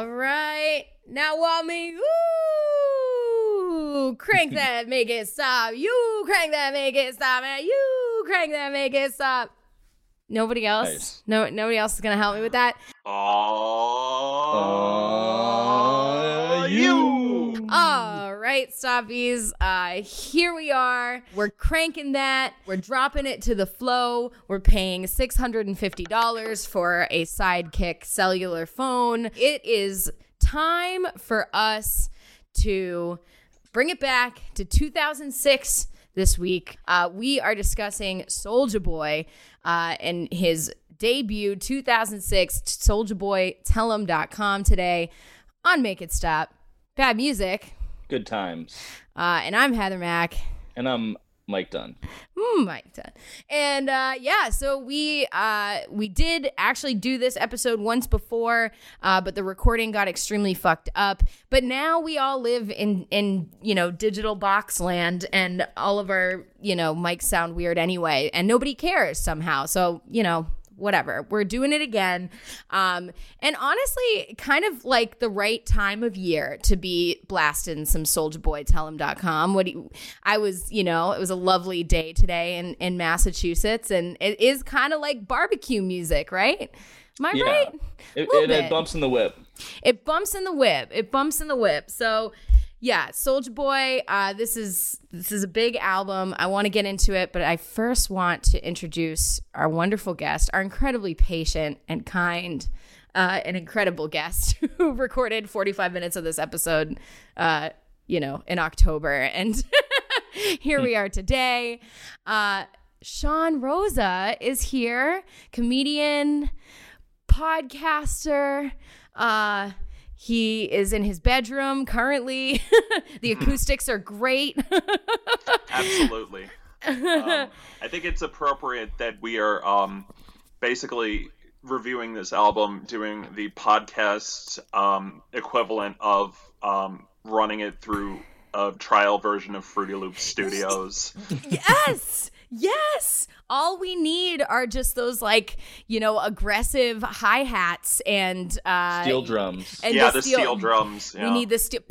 All right. Now want me. Ooh. Crank that, make it stop. You crank that, make it stop. And you crank that, make it stop. Nobody else? Nice. No nobody else is gonna help me with that. Oh, you. All right, stoppies. Uh, here we are. We're cranking that. We're dropping it to the flow. We're paying six hundred and fifty dollars for a Sidekick cellular phone. It is time for us to bring it back to 2006 this week. Uh, we are discussing Soulja Boy uh, and his debut 2006 Soldier Boy Tellem.com today on Make It Stop. Bad music. Good times. Uh, and I'm Heather Mack. And I'm Mike Dunn. Mm, Mike Dunn. And uh, yeah, so we uh, we did actually do this episode once before, uh, but the recording got extremely fucked up. But now we all live in in you know digital box land, and all of our you know mics sound weird anyway, and nobody cares somehow. So you know whatever. We're doing it again. Um, and honestly, kind of like the right time of year to be blasting some souljaboytellem.com. What do you, I was, you know, it was a lovely day today in, in Massachusetts, and it is kind of like barbecue music, right? Am I Yeah. right? It, it, it bumps in the whip. It bumps in the whip. It bumps in the whip. So yeah, Soulja Boy. Uh, this is this is a big album. I want to get into it, but I first want to introduce our wonderful guest, our incredibly patient and kind, uh, an incredible guest who recorded 45 minutes of this episode. Uh, you know, in October, and here we are today. Uh, Sean Rosa is here, comedian, podcaster. Uh, he is in his bedroom currently. the acoustics are great. Absolutely. um, I think it's appropriate that we are um, basically reviewing this album, doing the podcast um, equivalent of um, running it through a trial version of Fruity Loop Studios. yes. Yes. All we need are just those like, you know, aggressive hi-hats and uh Steel drums. and yeah, the steel, drums. We need the steel.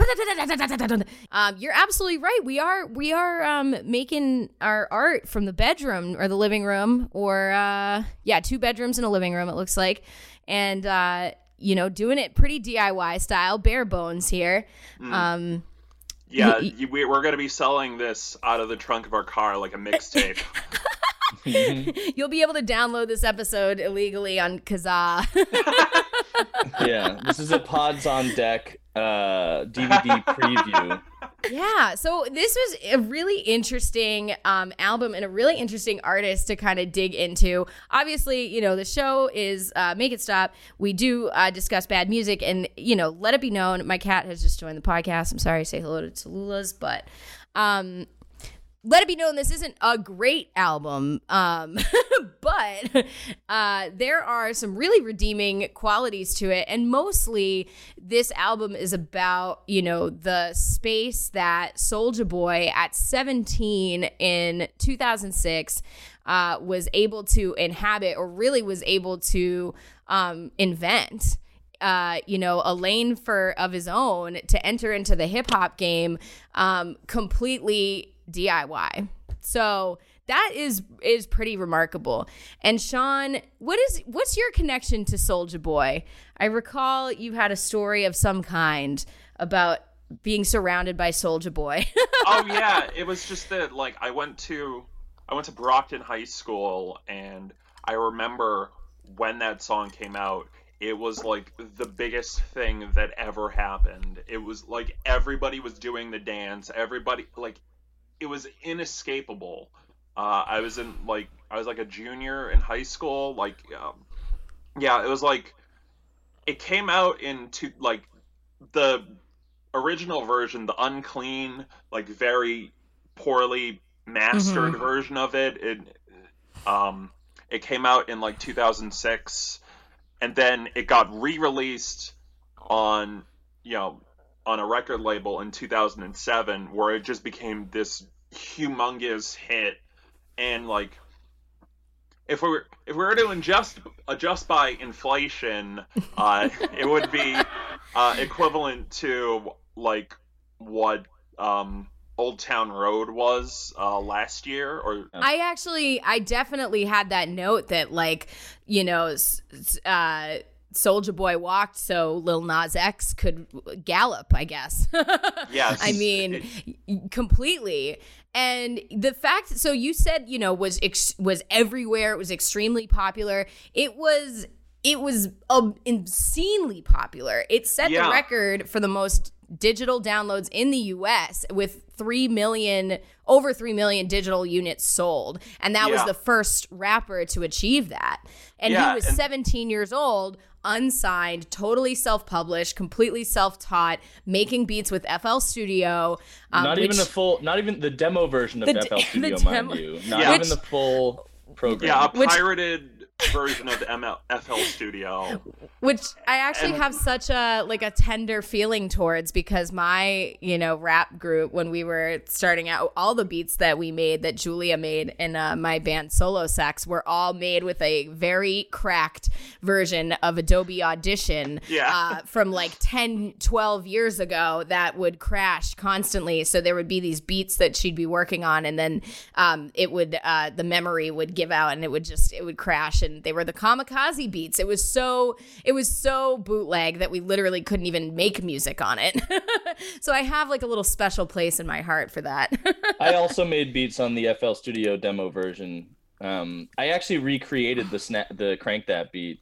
Um, you're absolutely right. We are we are um, making our art from the bedroom or the living room, or uh, yeah, two bedrooms and a living room. It looks like, and uh, you know, doing it pretty DIY style, bare bones here. Um, Yeah, y- you- we, we're going to be selling this out of the trunk of our car like a mixtape. you'll be able to download this episode illegally on Kazaa. yeah, this is a Pods on Deck uh, DVD preview. Yeah, so this was a really interesting um, album and a really interesting artist to kind of dig into. Obviously, you know, the show is uh, Make It Stop. We do uh, discuss bad music, and, you know, let it be known, my cat has just joined the podcast. I'm sorry to say hello to Tallulah's, but um, let it be known this isn't a great album, um, but uh, there are some really redeeming qualities to it. And mostly, this album is about, you know, the space that Soulja Boy at 17 in 2006 uh, was able to inhabit or really was able to um, invent. Uh, you know, a lane for of his own to enter into the hip hop game um, completely DIY. So that is is pretty remarkable. And Sean, what is what's your connection to Soulja Boy? I recall you had a story of some kind about being surrounded by Soulja Boy. oh yeah, it was just that like I went to I went to Brockton High School and I remember when that song came out it was like the biggest thing that ever happened. It was like everybody was doing the dance. Everybody like it was inescapable. Uh, I was in like I was like a junior in high school. Like, um, yeah, it was like it came out into like the original version, the unclean, like very poorly mastered mm-hmm. version of it. It um it came out in like 2006 and then it got re-released on you know on a record label in 2007 where it just became this humongous hit. And like if we were if we were to adjust adjust by inflation uh, it would be uh, equivalent to like what um, Old Town Road was uh, last year or I actually I definitely had that note that like you know uh Soulja Boy walked so Lil Nas X could gallop, I guess. yes. I mean, completely. And the fact, so you said, you know, was ex- was everywhere. It was extremely popular. It was it was um, insanely popular. It set yeah. the record for the most digital downloads in the US with 3 million over 3 million digital units sold and that yeah. was the first rapper to achieve that and yeah, he was and- 17 years old unsigned, totally self published, completely self taught, making beats with FL Studio. Um, not even the full, not even the demo version of FL Studio, mind you. Not yeah. even the full program. Yeah, a pirated version of the ML, FL Studio, which I actually and, have such a like a tender feeling towards because my you know rap group when we were starting out, all the beats that we made that Julia made in uh, my band Solo Sax were all made with a very cracked version of Adobe Audition yeah. uh, from like 10, 12 years ago that would crash constantly. So there would be these beats that she'd be working on, and then um, it would uh, the memory would give out and it would just it would crash and they were the kamikaze beats. It was so it was so bootleg that we literally couldn't even make music on it. so I have like a little special place in my heart for that. I also made beats on the FL Studio demo version. Um, I actually recreated the snap the crank that beat.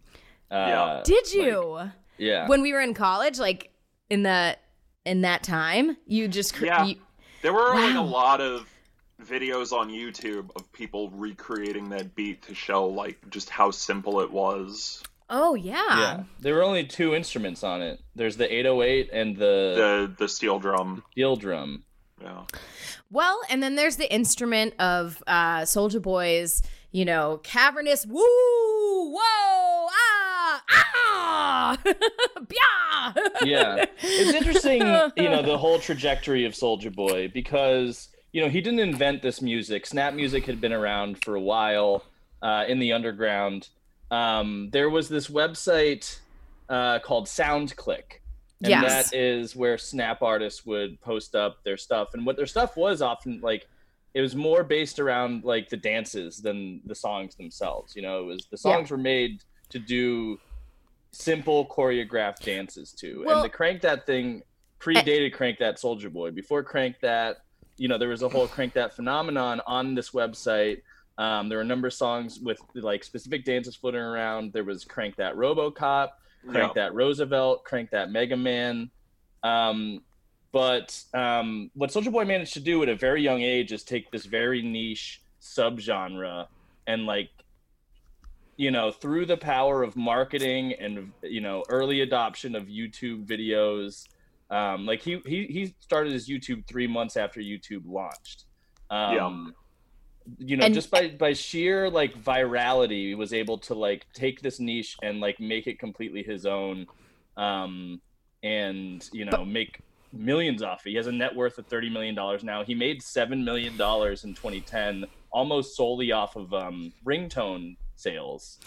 Uh, yeah. Did you? Like, yeah. When we were in college, like in the in that time, you just cre- yeah. You, there were wow. like a lot of videos on YouTube of people recreating that beat to show like just how simple it was. Oh yeah. Yeah. There were only two instruments on it. There's the 808 and the the the steel drum. Steel drum. Yeah. Well, and then there's the instrument of uh Soulja Boy's, you know, cavernous woo, whoa, ah, ah, yeah. It's interesting, you know, the whole trajectory of Soulja Boy because you know, he didn't invent this music. Snap music had been around for a while uh, in the underground. Um, there was this website uh, called SoundClick. And yes. that is where snap artists would post up their stuff. And what their stuff was often like, it was more based around like the dances than the songs themselves. You know, it was the songs yeah. were made to do simple choreographed dances to. Well, and the Crank That thing predated I, Crank That Soulja Boy. Before Crank That, you know, there was a whole crank that phenomenon on this website. Um, there were a number of songs with like specific dances floating around. There was Crank That Robocop, Crank yeah. That Roosevelt, Crank That Mega Man. Um, but um, what Soulja Boy managed to do at a very young age is take this very niche subgenre and like you know through the power of marketing and you know early adoption of youtube videos um, like he, he he started his YouTube three months after YouTube launched, Um, yeah you know and, just by by sheer like virality he was able to like take this niche and like make it completely his own um and you know but, make millions off it. He has a net worth of 30 million dollars now. He made 7 million dollars in 2010 almost solely off of um ringtone sales.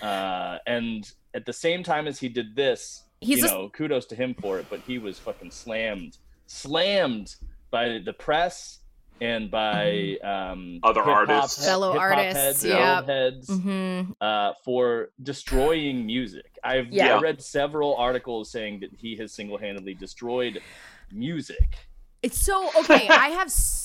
Uh and at the same time as he did this, He's you know, kudos to him for it, but he was fucking slammed slammed by the press and by mm-hmm. um, other artists, fellow artists, heads, yeah, heads mm-hmm. uh, for destroying music. I've yeah. read several articles saying that he has single-handedly destroyed music. It's so okay. I have.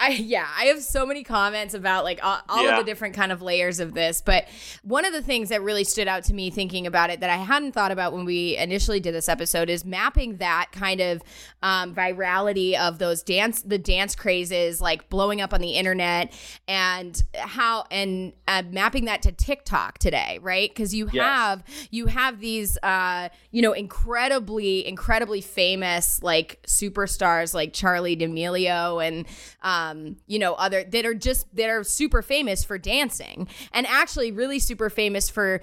I yeah, I have so many comments about like all, all yeah. of the different kind of layers of this, but one of the things that really stood out to me thinking about it that I hadn't thought about when we initially did this episode is mapping that kind of um, virality of those dance the dance crazes like blowing up on the internet and how and uh, mapping that to TikTok today, right? Because you yes. have you have these uh, you know incredibly incredibly famous like superstars like Charli D'Amelio and um, you know, other that are just that are super famous for dancing and actually really super famous for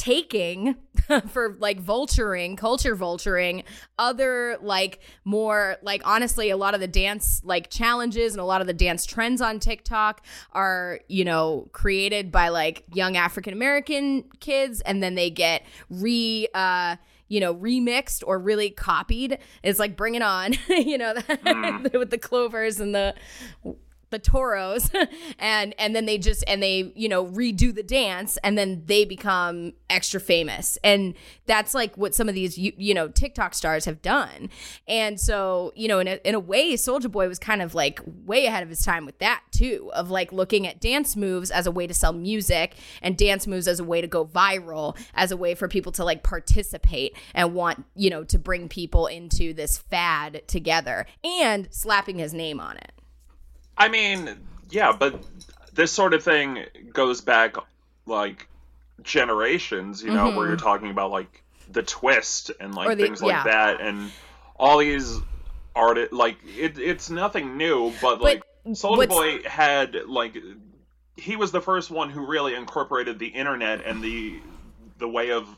taking for like vulturing culture vulturing other like more like honestly a lot of the dance like challenges and a lot of the dance trends on TikTok are you know created by like young African American kids and then they get re uh you know, remixed or really copied. It's like bring it on, you know, mm. with the clovers and the the toros and and then they just and they you know redo the dance and then they become extra famous. And that's like what some of these you, you know tiktok stars have done. And so you know in a, in a way Soulja Boy was kind of like way ahead of his time with that too of like looking at dance moves as a way to sell music and dance moves as a way to go viral as a way for people to like participate and want you know to bring people into this fad together and slapping his name on it I mean, yeah, but this sort of thing goes back like generations, you know, mm-hmm. where you're talking about like the twist and like the, things like yeah. that and all these art like it, it's nothing new, but like Soulja Boy had like he was the first one who really incorporated the internet and the the way of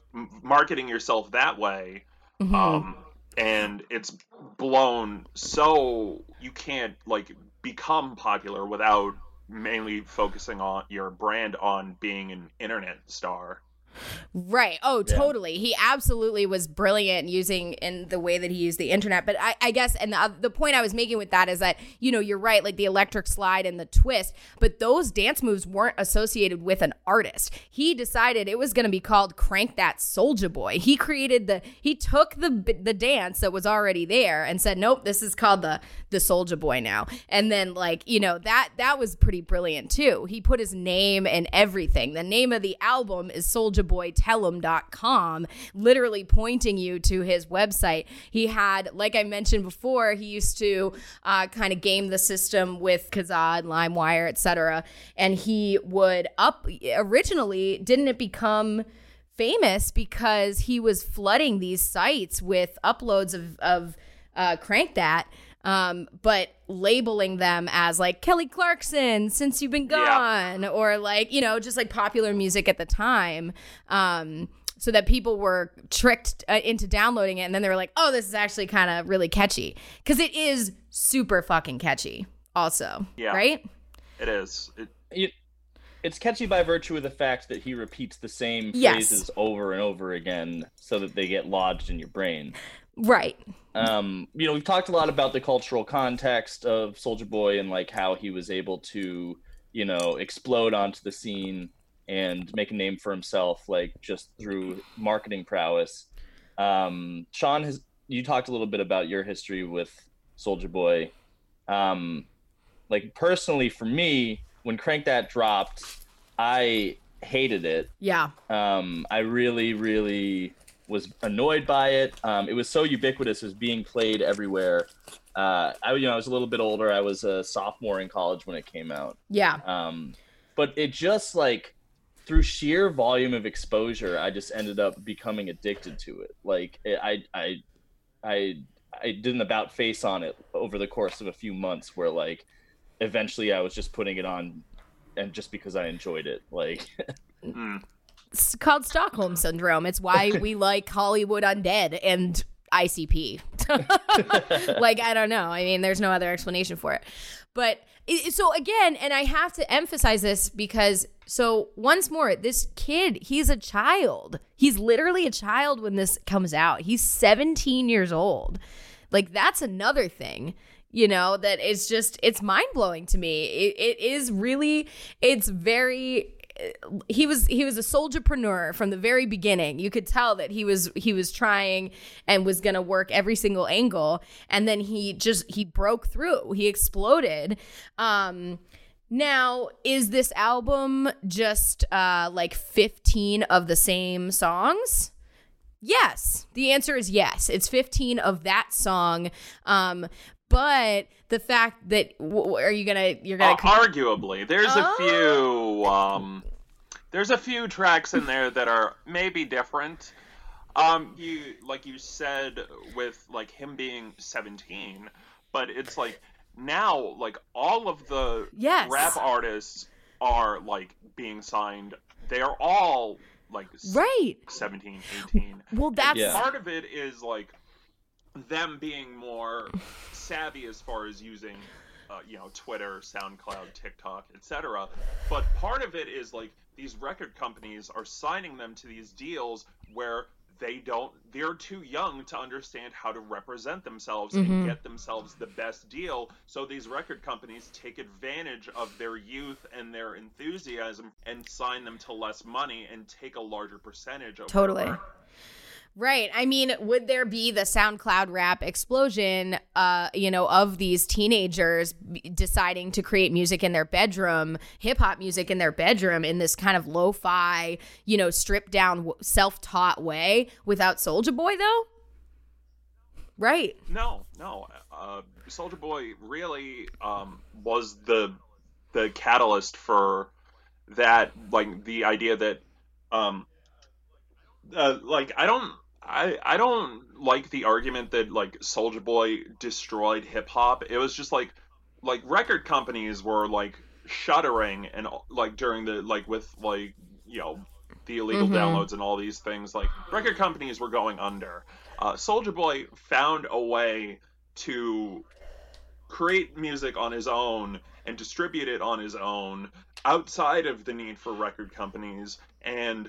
marketing yourself that way. Mm-hmm. Um and it's blown so you can't like become popular without mainly focusing on your brand on being an internet star. Right. Oh, totally. He absolutely was brilliant using in the way that he used the internet. But I, I guess, and the, the point I was making with that is that, you know, you're right, like the electric slide and the twist, but those dance moves weren't associated with an artist. He decided it was going to be called Crank That Soulja Boy. He created the, he took the, the dance that was already there and said, nope, this is called the, the Soulja Boy now. And then, like, you know, that, that was pretty brilliant too. He put his name and everything. The name of the album is Soulja souljaboytellem.com, literally pointing you to his website. He had, like I mentioned before, he used to uh, kind of game the system with Kazaa, LimeWire, etc. And he would up originally, didn't it become famous because he was flooding these sites with uploads of, of uh, Crank That um, but labeling them as like Kelly Clarkson since you've been gone, yeah. or like you know just like popular music at the time. Um, so that people were tricked uh, into downloading it, and then they were like, "Oh, this is actually kind of really catchy," because it is super fucking catchy. Also, yeah, right? It is. It, it, it's catchy by virtue of the fact that he repeats the same phrases yes. over and over again, so that they get lodged in your brain. Right. Um, you know, we've talked a lot about the cultural context of Soulja Boy and like how he was able to, you know, explode onto the scene and make a name for himself, like just through marketing prowess. Um, Sean has you talked a little bit about your history with Soulja Boy. Um, like personally, for me, when Crank That dropped, I hated it. Yeah. Um, I really, really was annoyed by it. Um, it was so ubiquitous, as being played everywhere. Uh, I, you know, I was a little bit older. I was a sophomore in college when it came out. Yeah. Um, but it just like through sheer volume of exposure, I just ended up becoming addicted to it. Like it, I, I, I, I did an about face on it over the course of a few months, where like eventually I was just putting it on and just because I enjoyed it. Like Mm. It's called Stockholm syndrome. It's why we like Hollywood Undead and ICP. like I don't know. I mean, there's no other explanation for it. But so again, and I have to emphasize this because so once more, this kid, he's a child. He's literally a child when this comes out. He's 17 years old. Like that's another thing you know that it's just it's mind-blowing to me it, it is really it's very he was he was a soldierpreneur from the very beginning. You could tell that he was he was trying and was going to work every single angle and then he just he broke through. He exploded. Um now, is this album just uh like 15 of the same songs? Yes. The answer is yes. It's 15 of that song. Um but the fact that w- are you gonna you're gonna uh, arguably there's oh. a few um there's a few tracks in there that are maybe different um you like you said with like him being 17 but it's like now like all of the yes. rap artists are like being signed they're all like right 17 18 well that's yeah. part of it is like them being more savvy as far as using uh, you know twitter soundcloud tiktok etc but part of it is like these record companies are signing them to these deals where they don't they're too young to understand how to represent themselves mm-hmm. and get themselves the best deal. So these record companies take advantage of their youth and their enthusiasm and sign them to less money and take a larger percentage of totally Right. I mean, would there be the SoundCloud rap explosion, uh, you know, of these teenagers deciding to create music in their bedroom, hip hop music in their bedroom in this kind of lo fi, you know, stripped down, self taught way without Soulja Boy, though? Right. No, no. Uh, Soulja Boy really um, was the the catalyst for that, like the idea that, um, uh, like I don't I I don't like the argument that like Soulja Boy destroyed hip hop. It was just like like record companies were like shuttering and like during the like with like you know the illegal mm-hmm. downloads and all these things like record companies were going under. Uh, Soulja Boy found a way to create music on his own and distribute it on his own outside of the need for record companies and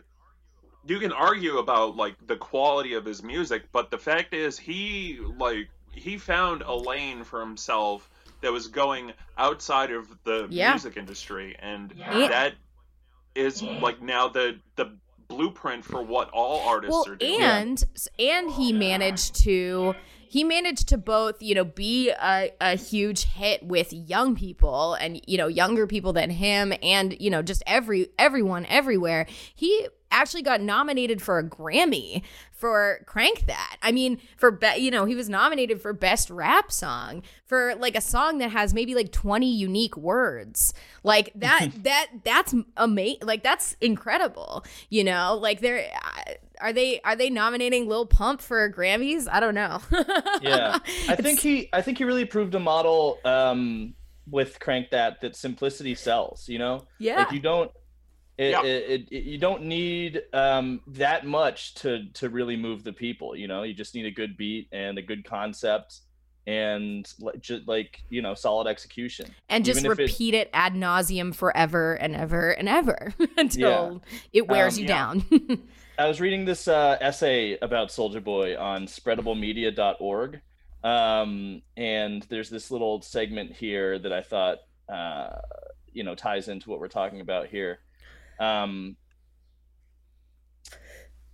you can argue about like the quality of his music, but the fact is he like he found a lane for himself that was going outside of the yeah. music industry and yeah. that is like now the the blueprint for what all artists well, are doing. And and he managed to he managed to both, you know, be a, a huge hit with young people and, you know, younger people than him and, you know, just every everyone everywhere. He actually got nominated for a Grammy for Crank That. I mean, for be- you know, he was nominated for best rap song for like a song that has maybe like 20 unique words. Like that that that's amazing. Like that's incredible, you know? Like they're are they are they nominating Lil Pump for Grammys? I don't know. yeah. I think he I think he really proved a model um with Crank That that simplicity sells, you know? Yeah. Like you don't it, yeah. it, it, you don't need um, that much to to really move the people. You know, you just need a good beat and a good concept, and just like you know, solid execution. And just repeat it, it, ad nauseum forever and ever and ever until yeah. it wears um, you yeah. down. I was reading this uh, essay about Soulja Boy on spreadablemedia.org, um, and there's this little segment here that I thought uh, you know ties into what we're talking about here. Um,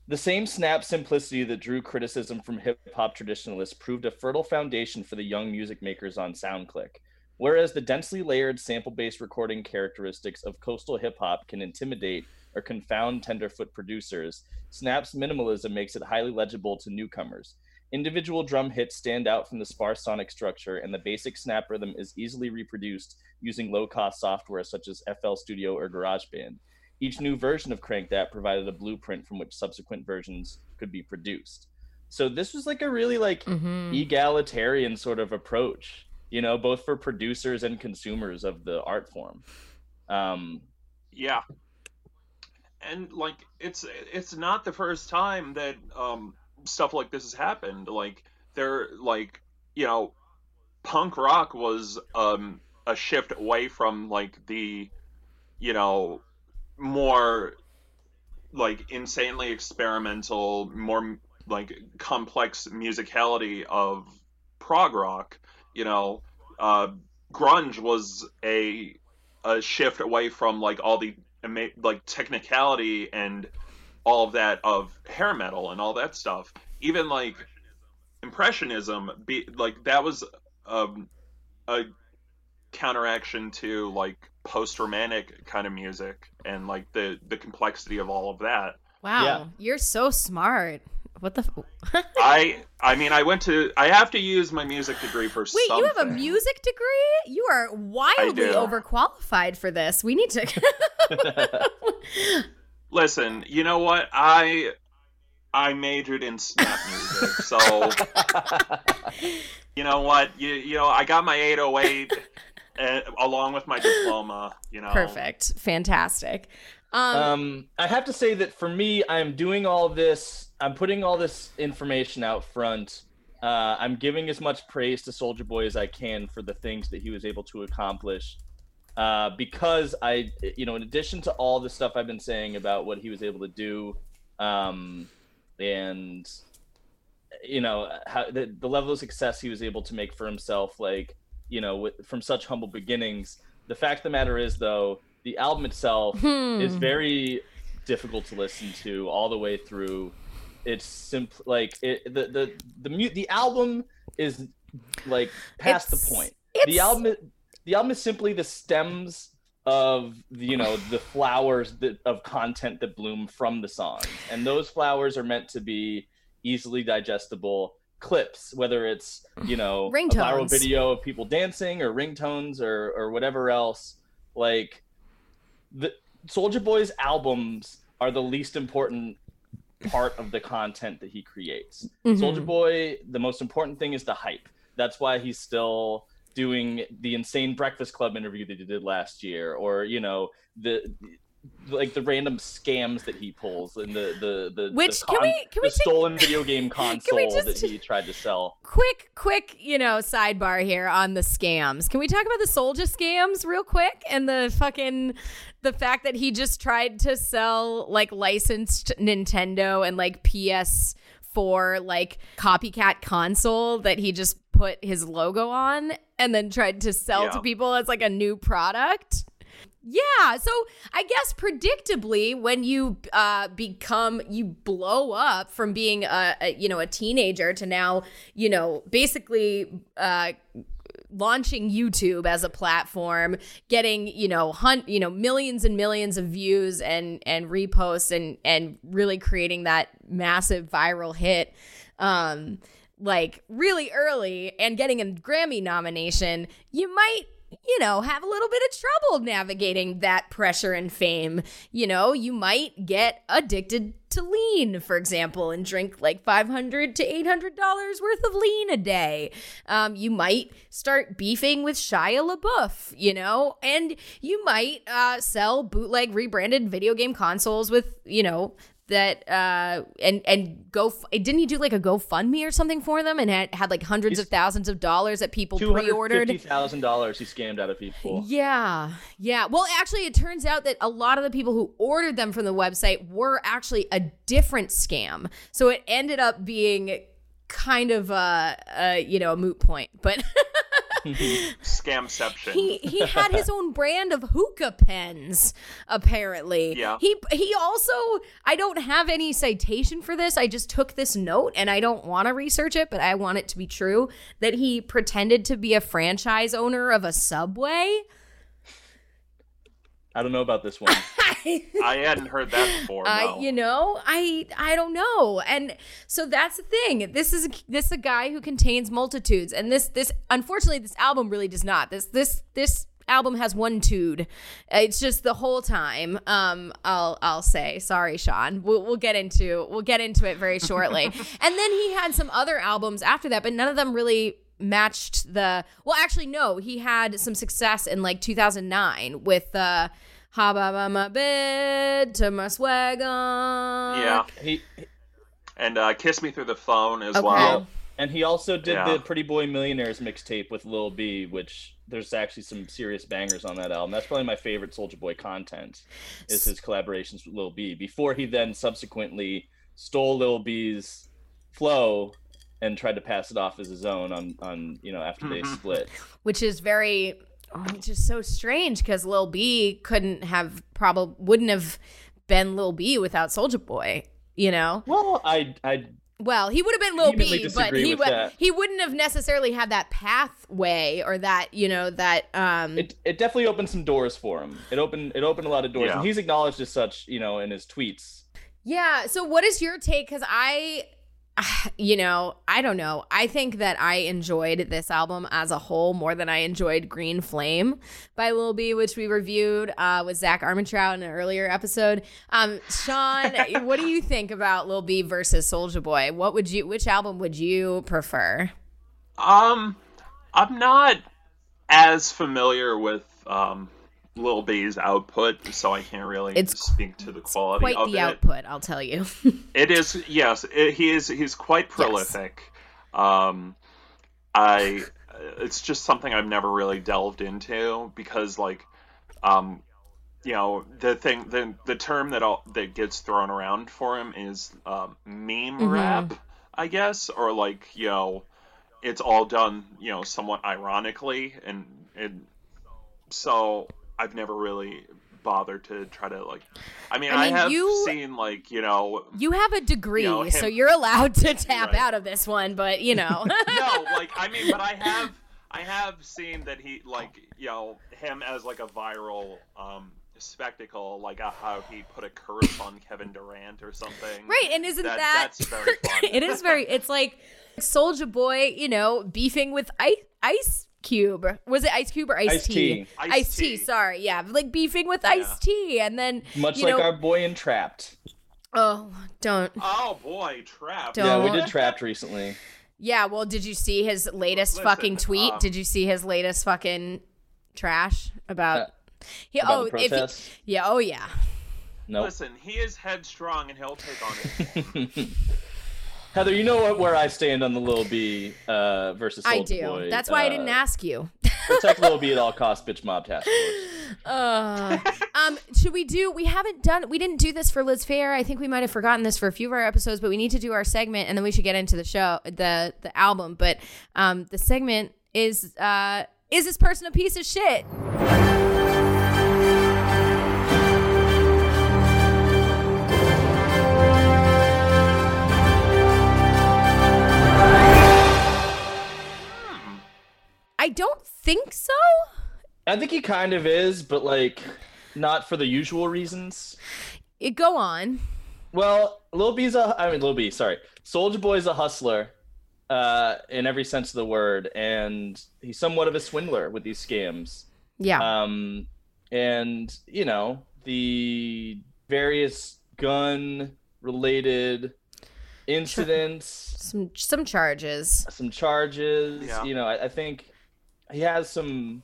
the same snap simplicity that drew criticism from hip hop traditionalists proved a fertile foundation for the young music makers on SoundClick. Whereas the densely layered sample based recording characteristics of coastal hip hop can intimidate or confound tenderfoot producers, Snap's minimalism makes it highly legible to newcomers. Individual drum hits stand out from the sparse sonic structure, and the basic snap rhythm is easily reproduced using low cost software such as FL Studio or GarageBand. Each new version of Crank That provided a blueprint from which subsequent versions could be produced. So this was like a really like mm-hmm. egalitarian sort of approach you know, both for producers and consumers of the art form. Um, yeah, and like it's it's not the first time that um, stuff like this has happened. Like they're like you know, punk rock was um, a shift away from like the you know more like insanely experimental, more like complex musicality of prog rock. You know, uh, grunge was a a shift away from like all the like technicality and all of that of hair metal and all that stuff. Even like impressionism, be like that was um, a counteraction to like post romantic kind of music and like the the complexity of all of that. Wow, yeah. you're so smart. What the? F- I I mean I went to I have to use my music degree for Wait, something. you have a music degree? You are wildly overqualified for this. We need to Listen, you know what? I I majored in snap music, so you know what? You you know I got my 808 uh, along with my diploma. You know, perfect, fantastic. Um, um, I have to say that for me, I'm doing all this. I'm putting all this information out front. Uh, I'm giving as much praise to Soulja Boy as I can for the things that he was able to accomplish. Uh, because I, you know, in addition to all the stuff I've been saying about what he was able to do, um, and you know, how, the, the level of success he was able to make for himself, like, you know, with, from such humble beginnings. The fact of the matter is, though, the album itself hmm. is very difficult to listen to all the way through. It's simple, like it, the the the the, the album is like past it's, the point. The album, the album is simply the stems of you know the flowers that, of content that bloom from the songs, and those flowers are meant to be easily digestible clips, whether it's you know ringtones. a viral video of people dancing or ringtones or or whatever else. Like the Soulja Boy's albums are the least important part of the content that he creates. Mm-hmm. Soulja Boy, the most important thing is the hype. That's why he's still doing the insane Breakfast Club interview that he did last year, or you know the like the random scams that he pulls and the the the which the con- can we can we take... stolen video game console just... that he tried to sell. Quick, quick, you know, sidebar here on the scams. Can we talk about the Soulja scams real quick and the fucking the fact that he just tried to sell like licensed Nintendo and like PS for like copycat console that he just put his logo on and then tried to sell yeah. to people as like a new product. Yeah, so I guess predictably, when you uh, become, you blow up from being a, a, you know a teenager to now, you know, basically uh, launching YouTube as a platform, getting you know hunt you know millions and millions of views and and reposts and and really creating that massive viral hit. Um, like really early and getting a Grammy nomination, you might you know, have a little bit of trouble navigating that pressure and fame. You know, you might get addicted to lean, for example, and drink like 500 to $800 worth of lean a day. Um, you might start beefing with Shia LaBeouf, you know, and you might uh, sell bootleg rebranded video game consoles with, you know, that uh and and go didn't he do like a GoFundMe or something for them and had, had like hundreds He's, of thousands of dollars that people pre-ordered? thousand dollars he scammed out of people. Yeah yeah. Well actually it turns out that a lot of the people who ordered them from the website were actually a different scam. So it ended up being kind of a, a you know a moot point but Scamception. He he had his own brand of hookah pens, apparently. Yeah. He he also I don't have any citation for this. I just took this note and I don't want to research it, but I want it to be true that he pretended to be a franchise owner of a subway. I don't know about this one. I hadn't heard that before. No. Uh, you know, I I don't know, and so that's the thing. This is this is a guy who contains multitudes, and this this unfortunately this album really does not. This this this album has one tude. It's just the whole time. Um, I'll I'll say sorry, Sean. We'll, we'll get into we'll get into it very shortly. and then he had some other albums after that, but none of them really matched the. Well, actually, no. He had some success in like 2009 with uh, "Ha ba ba ma bed to my swag on." Yeah, He and uh, "Kiss Me Through the Phone" as Okay. well. and he also did Yeah. the Pretty Boy Millionaires mixtape with Lil B, which there's actually some serious bangers on that album. That's probably my favorite Soulja Boy content is his collaborations with Lil B. Before he then subsequently stole Lil B's flow and tried to pass it off as his own on on you know after they split. which is very oh, which is so strange because Lil B couldn't have probably wouldn't have been Lil B without Soulja Boy, you know. Well, I I Well, he would have been Lil B, but he with he wouldn't have necessarily had that pathway or that you know that um it it definitely opened some doors for him. It opened it opened a lot of doors, Yeah. and he's acknowledged as such, you know, in his tweets. Yeah. So, what is your take? Because I, you know, I don't know. I think that I enjoyed this album as a whole more than I enjoyed Green Flame by Lil B, which we reviewed uh, with Zach Armentrout in an earlier episode. Um, Sean, what do you think about Lil B versus Soulja Boy? What would you? Which album would you prefer? Um, I'm not as familiar with um Lil B's output, so I can't really It's speak to the quality Quite of the it. output, I'll tell you. It is yes, it, he is he's quite prolific. Um, I it's just something I've never really delved into because like, um, you know the thing the the term that all, that gets thrown around for him is um, meme rap, I guess, or like you know, it's all done you know somewhat ironically and and so I've never really bothered to try to like I mean I I, mean, have you- seen like you know you have a degree, You know, so you're allowed to tap Right. out of this one, but you know. no, like I mean, but I have I have seen that he like you know him as like a viral um spectacle, like uh, how he put a curse on Kevin Durant or something. Right, and isn't That- that, that's very fun. it is very. It's like Soulja Boy, you know, beefing with Ice Ice Cube. Was it Ice Cube or Ice-T? Ice Tea, Ice Ice T. T. Sorry, yeah, like beefing with Ice-T. and then Much you like know, our boy in Trapt. oh, don't. Oh boy, Trapt. Don't- Yeah, we did Trapt recently. Yeah, well, did you see his latest Listen, fucking tweet? um, did you see his latest fucking trash about? Uh, he, about oh, the if he- yeah, oh yeah. Nope. Listen, he is headstrong and he'll take on it. Heather, you know what, where I stand on the Lil B uh, versus I Soldier do. Boy. That's why I uh, didn't ask you. Protect Lil B at all costs, bitch mob task force. Uh, um, should we do? We haven't done. We didn't do this for Liz Phair. I think we might have forgotten this for a few of our episodes, but we need to do our segment, and then we should get into the show, the the album. But um, the segment is uh, is this person a piece of shit? I don't think so. I think he kind of is, but like not for the usual reasons. It, go on. Well, Lil B's a I mean Lil B, sorry. Soulja Boy's a hustler uh in every sense of the word and he's somewhat of a swindler with these scams. Yeah. Um and you know, the various gun related incidents, some some charges. some charges, Yeah. you know, I, I think he has some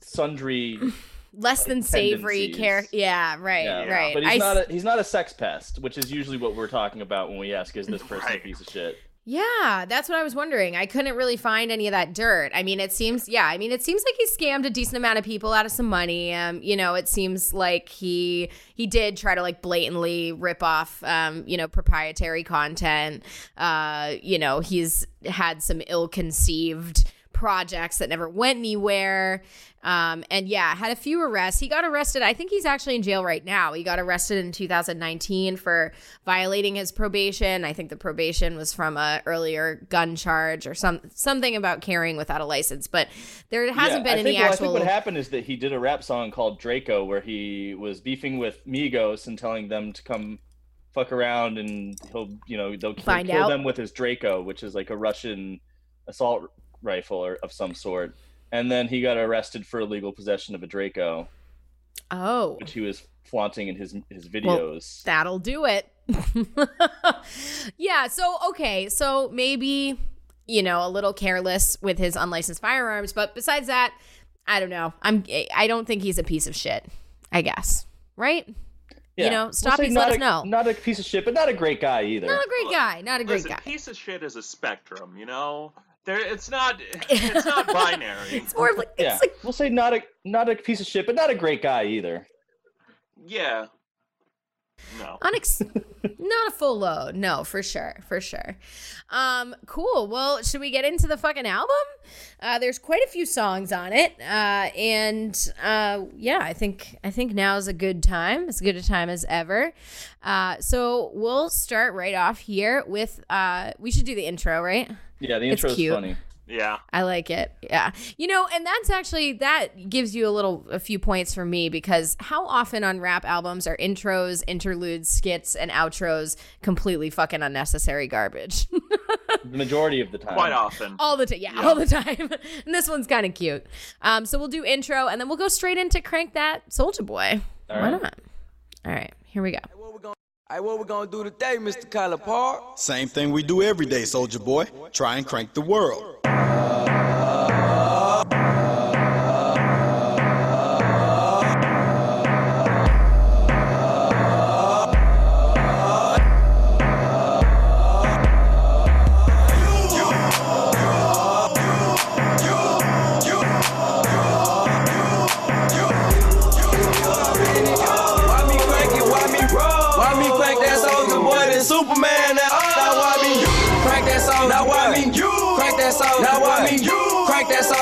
sundry Less than savory tendencies. care. Yeah. Right. Yeah, Right. But he's I not s- a he's not a sex pest, which is usually what we're talking about when we ask is this person Right. a piece of shit. Yeah, that's what I was wondering. I couldn't really find any of that dirt. I mean, it seems, yeah, I mean, it seems like he scammed a decent amount of people out of some money. Um, you know, it seems like he he did try to like blatantly rip off, um, you know, proprietary content. Uh, you know, he's had some ill-conceived projects that never went anywhere. Um, and yeah, had a few arrests. He got arrested. I think he's actually in jail right now. He got arrested in 2019 for violating his probation. I think the probation was from a earlier gun charge or some something about carrying without a license. But there hasn't Yeah, been I any think, well, I think what happened is that he did a rap song called Draco where he was beefing with Migos and telling them to come fuck around and he'll you know they'll he'll Find kill out. them with his Draco, which is like a Russian assault rifle or of some sort. And then he got arrested for illegal possession of a Draco, oh, which he was flaunting in his his Well, videos. that'll do it. yeah. So okay. So maybe you know, a little careless with his unlicensed firearms. But besides that, I don't know. I'm I don't think he's a piece of shit. I guess, right? Yeah. You know, stop we'll let not us know. Not a piece of shit, but not a great guy either. Not a great guy. Not a great Listen, guy. piece of shit is a spectrum, you know. There, it's not. It's not binary. It's more like it's yeah, like we'll say not a not a piece of shit, but not a great guy either. Yeah. No. Unex- not a full load. No, for sure, for sure. Um, cool. Well, should we get into the fucking album? Uh, there's quite a few songs on it, uh, and uh, yeah, I think I think now is a good time, as good a time as ever. Uh, so we'll start right off here with. Uh, we should do the intro, right? Yeah, the It's intro is cute. funny. Yeah. I like it. Yeah. You know, and that's actually that gives you a little a few points for me because how often on rap albums are intros, interludes, skits and outros completely fucking unnecessary garbage. The majority of the time. Quite often. all the time. Yeah, all the time. and this one's kind of cute. Um so we'll do intro and then we'll go straight into crank that Soulja Boy. All Why right. not? All right. Here we go. Hey, what we gonna do today, Mr. Collipark? Same thing we do every day, Soulja Boy. Try and crank the world. Why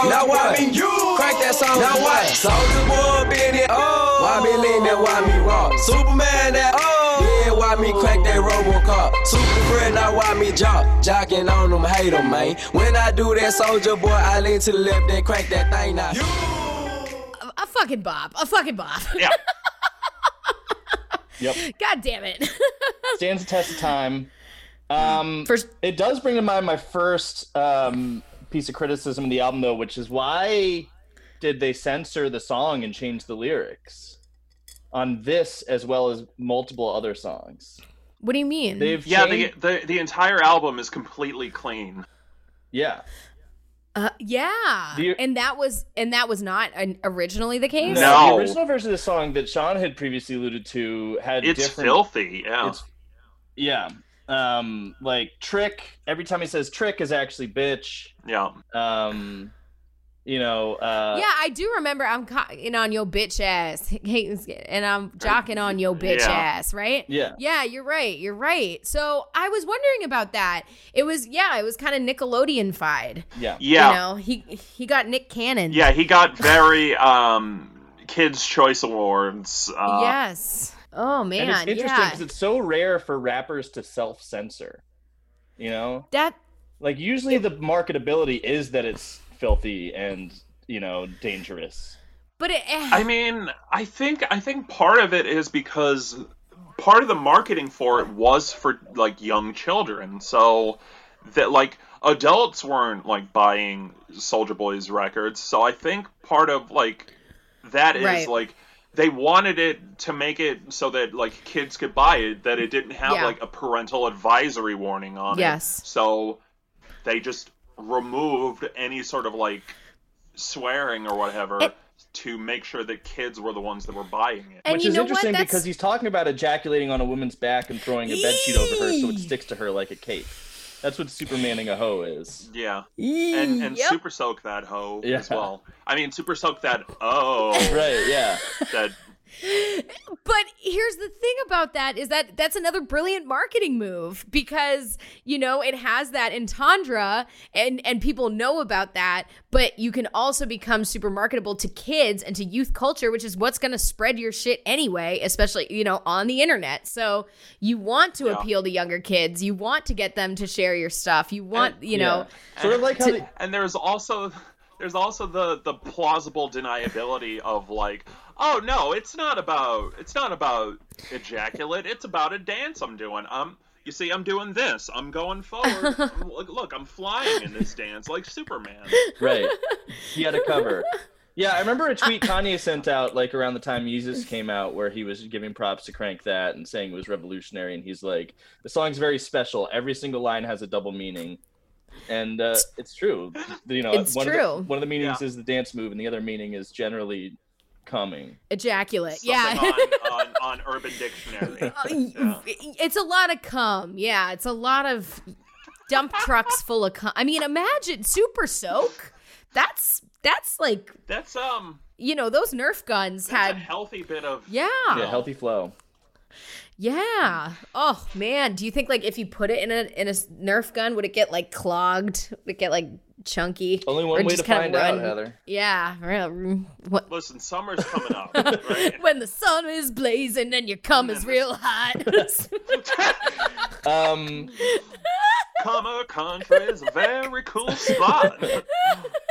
Now why me you crank that song. Now what? Soulja Boy been it. Oh. Why me lean that? Why me rock? Superman that. Oh. Yeah, why me crack that RoboCop? Super friend, now why me jock? Jocking on them, hate 'em, man. When I do that Soulja Boy, I lean to the left and crank that thing now. A, a fucking bop. A fucking bop. Yeah. Yep. God damn it. Stands the test of time. Um, First it does bring to mind my first um, piece of criticism of the album, though, which is why did they censor the song and change the lyrics on this as well as multiple other songs? what do you mean? They've Yeah. The, changed- the the entire album is completely clean. yeah. Uh, yeah, The- and that was and that was not an, originally the case. No. The original version of the song that Sean had previously alluded to had It's different. filthy. Yeah. It's yeah. Um, like trick. Every time he says trick is actually bitch. yeah. Um, you know. Uh, yeah, I do remember. I'm cocking on your bitch ass, and I'm jocking on your bitch Yeah. ass, right? Yeah. Yeah, you're right. You're right. So I was wondering about that. It was yeah, it was kind of Nickelodeon-fied. Yeah. Yeah. You know, he he got Nick Cannon. Yeah. He got very um Kids Choice Awards. Uh, yes. Oh man. and it's interesting yeah. because it's so rare for rappers to self-censor. You know, that like usually the marketability is that it's filthy and you know dangerous. but it eh. I mean, I think I think part of it is because part of the marketing for it was for like young children, so that like adults weren't like buying Soulja Boy's records. So I think part of like that is Right. like they wanted it to make it so that like kids could buy it that it didn't have Yeah. like a parental advisory warning on Yes. it. So they just removed any sort of like swearing or whatever It- to make sure that kids were the ones that were buying it. and Which is interesting because he's talking about ejaculating on a woman's back and throwing a bedsheet over her so it sticks to her like a cape. That's what Supermaning a hoe is. Yeah. And and Yep. super soak that hoe Yeah. as well. I mean super soak that oh Right, yeah. that But here's the thing about that is that that's another brilliant marketing move because you know it has that entendre and and people know about that, but you can also become super marketable to kids and to youth culture, which is what's going to spread your shit anyway, especially you know on the internet. So you want to Yeah. appeal to younger kids, you want to get them to share your stuff, you want you know. Yeah. Sort of like how to- they, and there's also there's also the the plausible deniability of like oh no it's not about it's not about ejaculate it's about a dance i'm doing um you see i'm doing this i'm going forward look, look i'm flying in this dance like superman right. He had a cover. Yeah, I remember a tweet Kanye sent out like around the time Yeezus came out where he was giving props to Crank That and saying it was revolutionary and he's like, the song's very special. Every single line has a double meaning. And uh, it's true. You know, It's one true. Of the, one of the meanings Yeah. is the dance move, and the other meaning is generally coming. Ejaculate. Something yeah. on, on, on Urban Dictionary. Uh, It's a lot of cum. Yeah, it's a lot of dump trucks full of cum. I mean, imagine super soak. That's that's like That's um you know those Nerf guns that's a had. healthy bit of Yeah. Yeah, healthy flow. Yeah. Oh man, do you think like if you put it in a in a Nerf gun, would it get like clogged? Would it get like chunky? Only Or one way just to kinda find out, Heather. Yeah. real- What? Listen, summer's coming up, right? When the sun is blazing and your cum is real hot. Um, Comer Country is a very cool spot.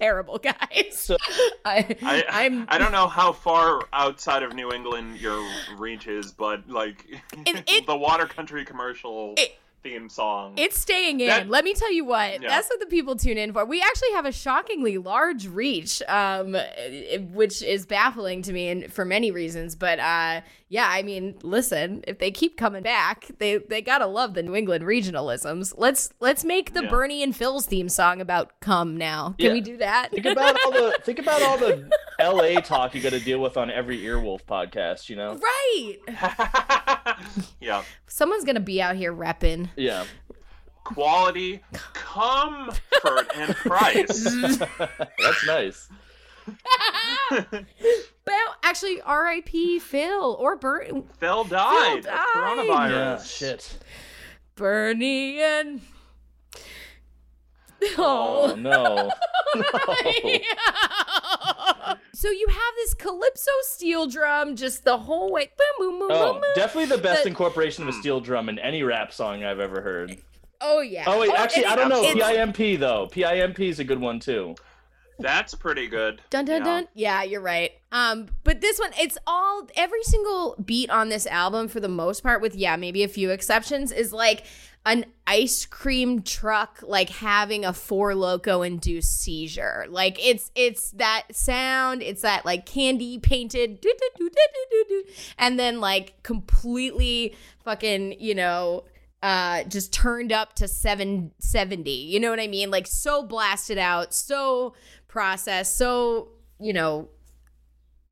terrible, guys. So- I, I, I'm I don't know how far outside of New England your reach is, but like It- it- the Water Country commercial It- theme song. It's staying in. That- Let me tell you what. Yeah. That's what the people tune in for. We actually have a shockingly large reach, um, which is baffling to me and for many reasons. But uh, yeah, I mean, listen, if they keep coming back, they they gotta love the New England regionalisms. Let's let's make the Yeah. Bernie and Phil's theme song about come now. Can Yeah. we do that? think about all the think about all the L.A. talk you got to deal with on every Earwolf podcast. You know? right. yeah. Someone's gonna be out here repping. Yeah. Quality, comfort, and price. That's nice. But actually, R.I.P. Phil or Bernie. Phil died Phil died. coronavirus. Yeah. Shit. Bernie and Oh oh. no. So you have this calypso steel drum just the whole way. Boom, boom, boom, Oh, boom, boom. definitely the best The- incorporation of a steel drum in any rap song I've ever heard. Oh yeah. Oh wait, actually, I don't know. it's- PIMP though. PIMP is a good one too. That's pretty good. Dun dun Yeah. dun. Yeah, you're right. Um, but this one, it's all every single beat on this album, for the most part, with yeah, maybe a few exceptions, is like an ice cream truck like having a Four Loko induced seizure. Like it's it's that sound, it's that like candy painted and then like completely fucking, you know, uh just turned up to 770 you know what i mean like so blasted out so processed so you know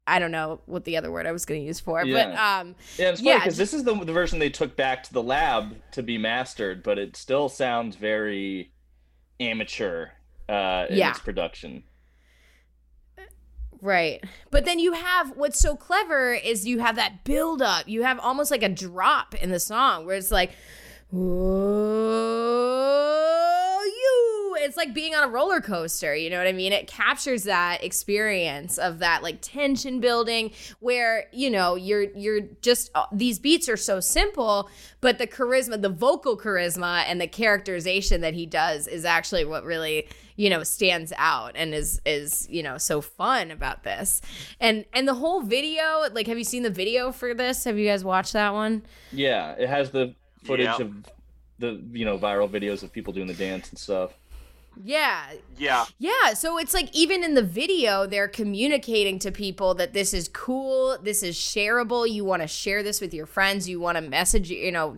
i don't know what the other word i was going to use for but Yeah. um Yeah, it's funny Yeah, because this is the, the version they took back to the lab to be mastered, but it still sounds very amateur uh, in Yeah. its production. Right. But then you have what's so clever is you have that build up. You have almost like a drop in the song where it's like, you. It's like being on a roller coaster. You know what I mean? It captures that experience of that like tension building where, you know, you're, you're just, uh, these beats are so simple, but the charisma, the vocal charisma and the characterization that he does is actually what really, you know, stands out and is, is, you know, so fun about this. And, and the whole video, like, have you seen the video for this? Have you guys watched that one? Yeah, it has the footage Yeah. of the you know viral videos of people doing the dance and stuff. Yeah, Yeah. Yeah, so it's like even in the video, they're communicating to people that this is cool, this is shareable. You want to share this with your friends. You want to message, you know,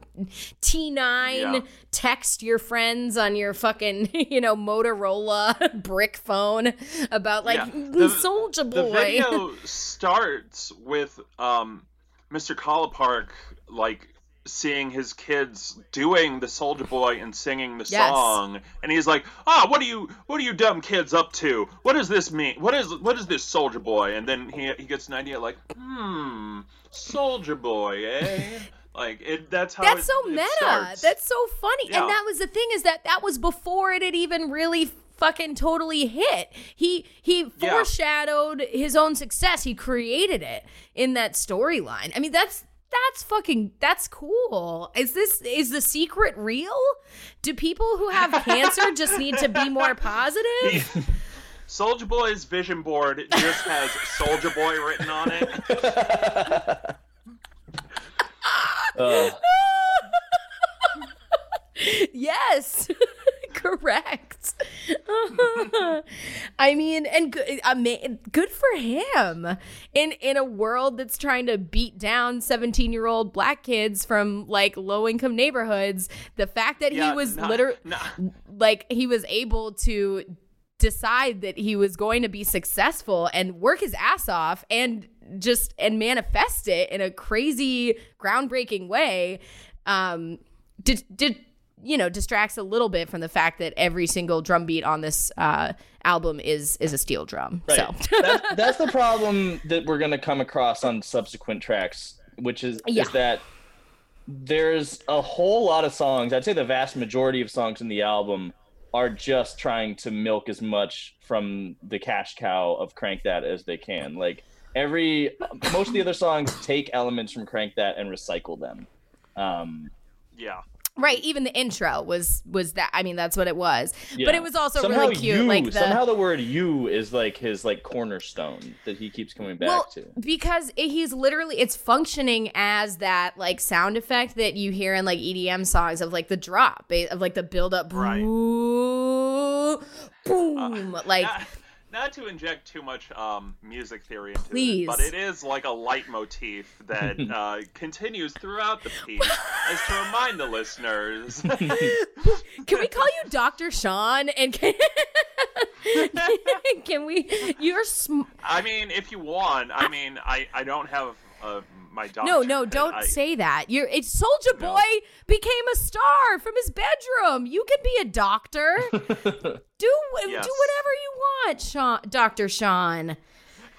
T9, Yeah. text your friends on your fucking, you know, Motorola brick phone about like Yeah. The- Soulja The Boy. video starts with um, Mr. Park like seeing his kids doing the Soulja Boy and singing the Yes. song, and he's like, "Ah, what are you, what are you dumb kids up to? What does this mean? What is, what is this Soulja Boy?" And then he he gets an idea like, "Hmm, Soulja Boy, eh?" Like it. That's how. That's it- so meta. That's so funny. Yeah. And that was the thing is that that was before it had even really fucking totally hit. He he Yeah. foreshadowed his own success. He created it in that storyline. I mean, that's that's fucking that's cool. Is this is the secret real? Do people who have cancer just need to be more positive? Soulja Boy's vision board just has Soulja Boy written on it. Uh, yes. correct. I mean, and good, I mean, good for him in in a world that's trying to beat down seventeen year old black kids from like low income neighborhoods. The fact that Yeah, he was not- literally not- like he was able to decide that he was going to be successful and work his ass off and just and manifest it in a crazy groundbreaking way um did did you know distracts a little bit from the fact that every single drum beat on this uh album is is a steel drum Right. so that's, that's the problem that we're going to come across on subsequent tracks, which is Yeah. is that there's a whole lot of songs. I'd say the vast majority of songs in the album are just trying to milk as much from the cash cow of Crank That as they can. Like every most of the other songs take elements from Crank That and recycle them. Um, Yeah. Right even the intro was was that i mean that's what it was but it was also somehow really cute You, like the somehow the word "you" is like his like cornerstone that he keeps coming back well, to. because it- he's literally it's functioning as that like sound effect that you hear in like EDM songs of like the drop of like the build up Right. boom, uh, boom like Not, not to inject too much um, music theory into Please. it, but it is like a leitmotif that uh, continues throughout the piece as to remind the listeners. can we call you Dr. Sean and can, can we you're sm- I mean, if you want, I mean, I, I don't have uh, my doctor. no no don't I, say that you're it's Soulja No. Boy became a star from his bedroom you can be a doctor do Yes. do whatever you want Sean Dr. Sean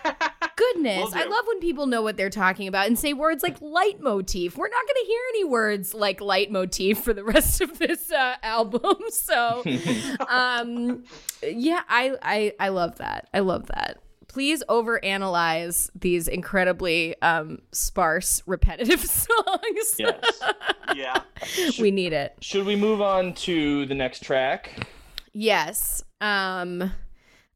Goodness, I love when people know what they're talking about and say words like leitmotif. We're not going to hear any words like leitmotif for the rest of this uh, album. So, um, yeah, I, I I love that. I love that. Please overanalyze these incredibly um, sparse, repetitive songs. Yes. Yeah. we need it. Should we move on to the next track? Yes. Um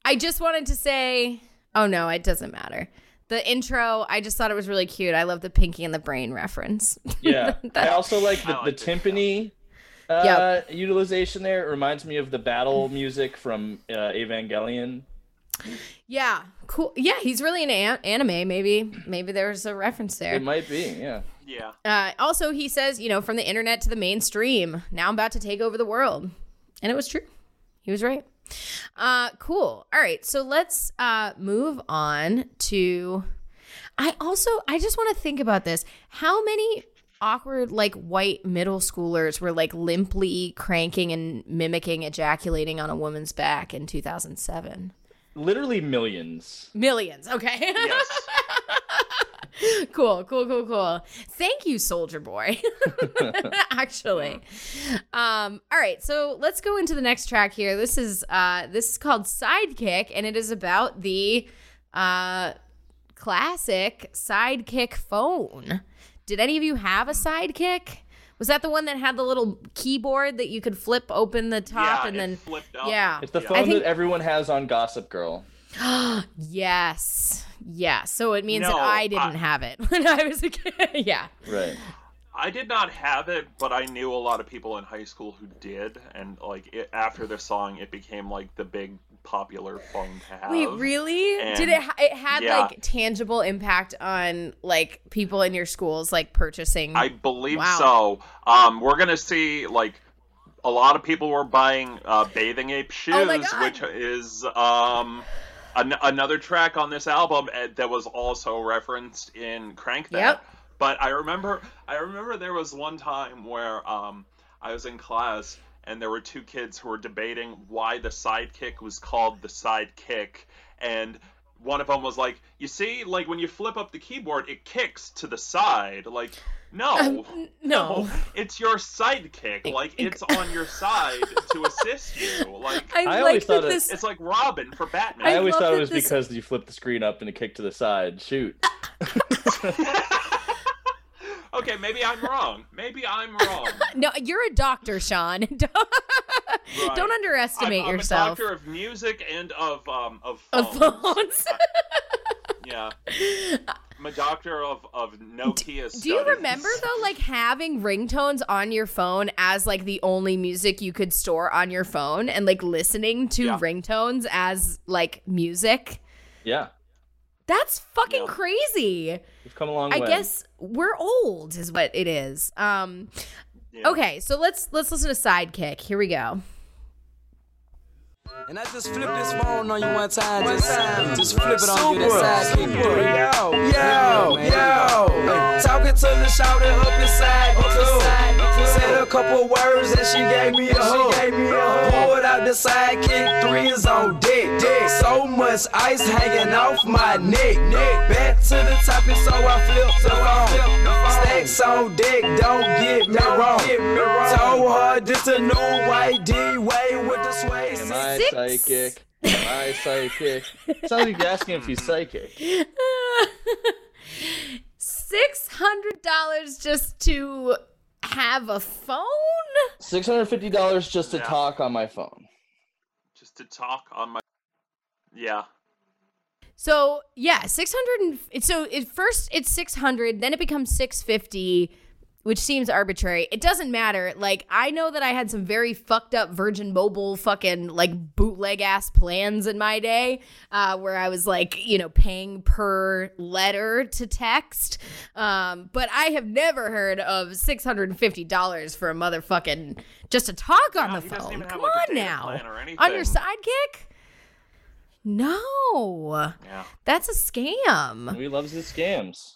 I just wanted to say oh no, it doesn't matter. The intro, I just thought it was really cute. I love the Pinky and the Brain reference. Yeah. I also like the, like the timpani uh, Yep. utilization there. It reminds me of the battle music from uh, Evangelion. Yeah, cool. Yeah, he's really an an- anime. Maybe, maybe there's a reference there. It might be, yeah. Yeah. Uh, also, he says, you know, from the internet to the mainstream. Now I'm about to take over the world, and it was true. He was right. Uh, cool. All right, so let's uh, move on to. I also I just want to think about this. How many awkward like white middle schoolers were like limply cranking and mimicking ejaculating on a woman's back in 2007? Literally millions. Millions. Okay. Yes. cool, cool, cool, cool. Thank you, Soulja Boy. Actually. Um, all right, so let's go into the next track here. This is uh this is called Sidekick, and it is about the uh classic sidekick phone. Did any of you have a sidekick? Was that the one that had the little keyboard that you could flip open the top yeah, and then flipped up. yeah. It's the Yeah. phone think- that everyone has on Gossip Girl. Yes. Yeah. So it means that I didn't I- have it when I was a kid. yeah. Right. I did not have it, but I knew a lot of people in high school who did, and like it, after the song, it became like the big popular phone to have. Wait, really? and- Did it? Ha- it had yeah. like tangible impact on like people in your schools, like purchasing. I believe Wow. so. Um, we're gonna see like a lot of people were buying uh, bathing ape shoes, Oh which is um an- another track on this album uh, that was also referenced in Crank That. Yep. But I remember, I remember there was one time where um I was in class and there were two kids who were debating why the sidekick was called the sidekick and one of them was like, "You see, like when you flip up the keyboard, it kicks to the side. Like, no, Um, no. it's your sidekick. Like, it's on your side to assist you. Like, I, I always that thought it- this. it's like Robin for Batman. I, I always love thought it was this- because you flip the screen up and it kicked to the side. Shoot. okay, maybe I'm wrong. Maybe I'm wrong. no, you're a doctor, Sean. Don't, Right. don't underestimate I'm, I'm yourself. a doctor of music and of um of Of phones. phones. yeah. I'm a doctor of of Nokia. Do you remember though, like having ringtones on your phone as like the only music you could store on your phone, and like listening to Yeah. ringtones as like music? Yeah, That's fucking Yeah. crazy. we've come a long I way. guess we're old, is what it is. Um, Yeah. okay, so let's let's listen to Sidekick. Here we go. And I just flip this phone on you one time. Just, just flip it on you. That sidekick. Yo, yo, yo. Talking to the shouter up inside. Said a couple words and she gave me a hug. She gave me a hug. Pulled out the sidekick. Three is on deck. deck. So much ice hanging off my neck. neck. Back to the topic, so I flip the phone. Stacks on deck. Don't get me wrong. Told her this a new white D way with the sway. Am I Six. psychic? Am I psychic? Sounds like you're asking if he's psychic. Six hundred dollars just to have a phone. Six hundred fifty dollars just to Yeah. talk on my phone. Just to talk on my. Yeah. So yeah, six hundred and so at first it's six hundred, then it becomes six fifty, which seems arbitrary. It doesn't matter. Like I know that I had some very fucked up Virgin Mobile fucking like bootleg ass plans in my day, uh, where I was like you know paying per letter to text. Um, but I have never heard of six hundred and fifty dollars for a motherfucking just to talk on Yeah, the he phone. even have, Come like, on data now, plan or on your sidekick. No. Yeah. That's a scam. He loves his scams.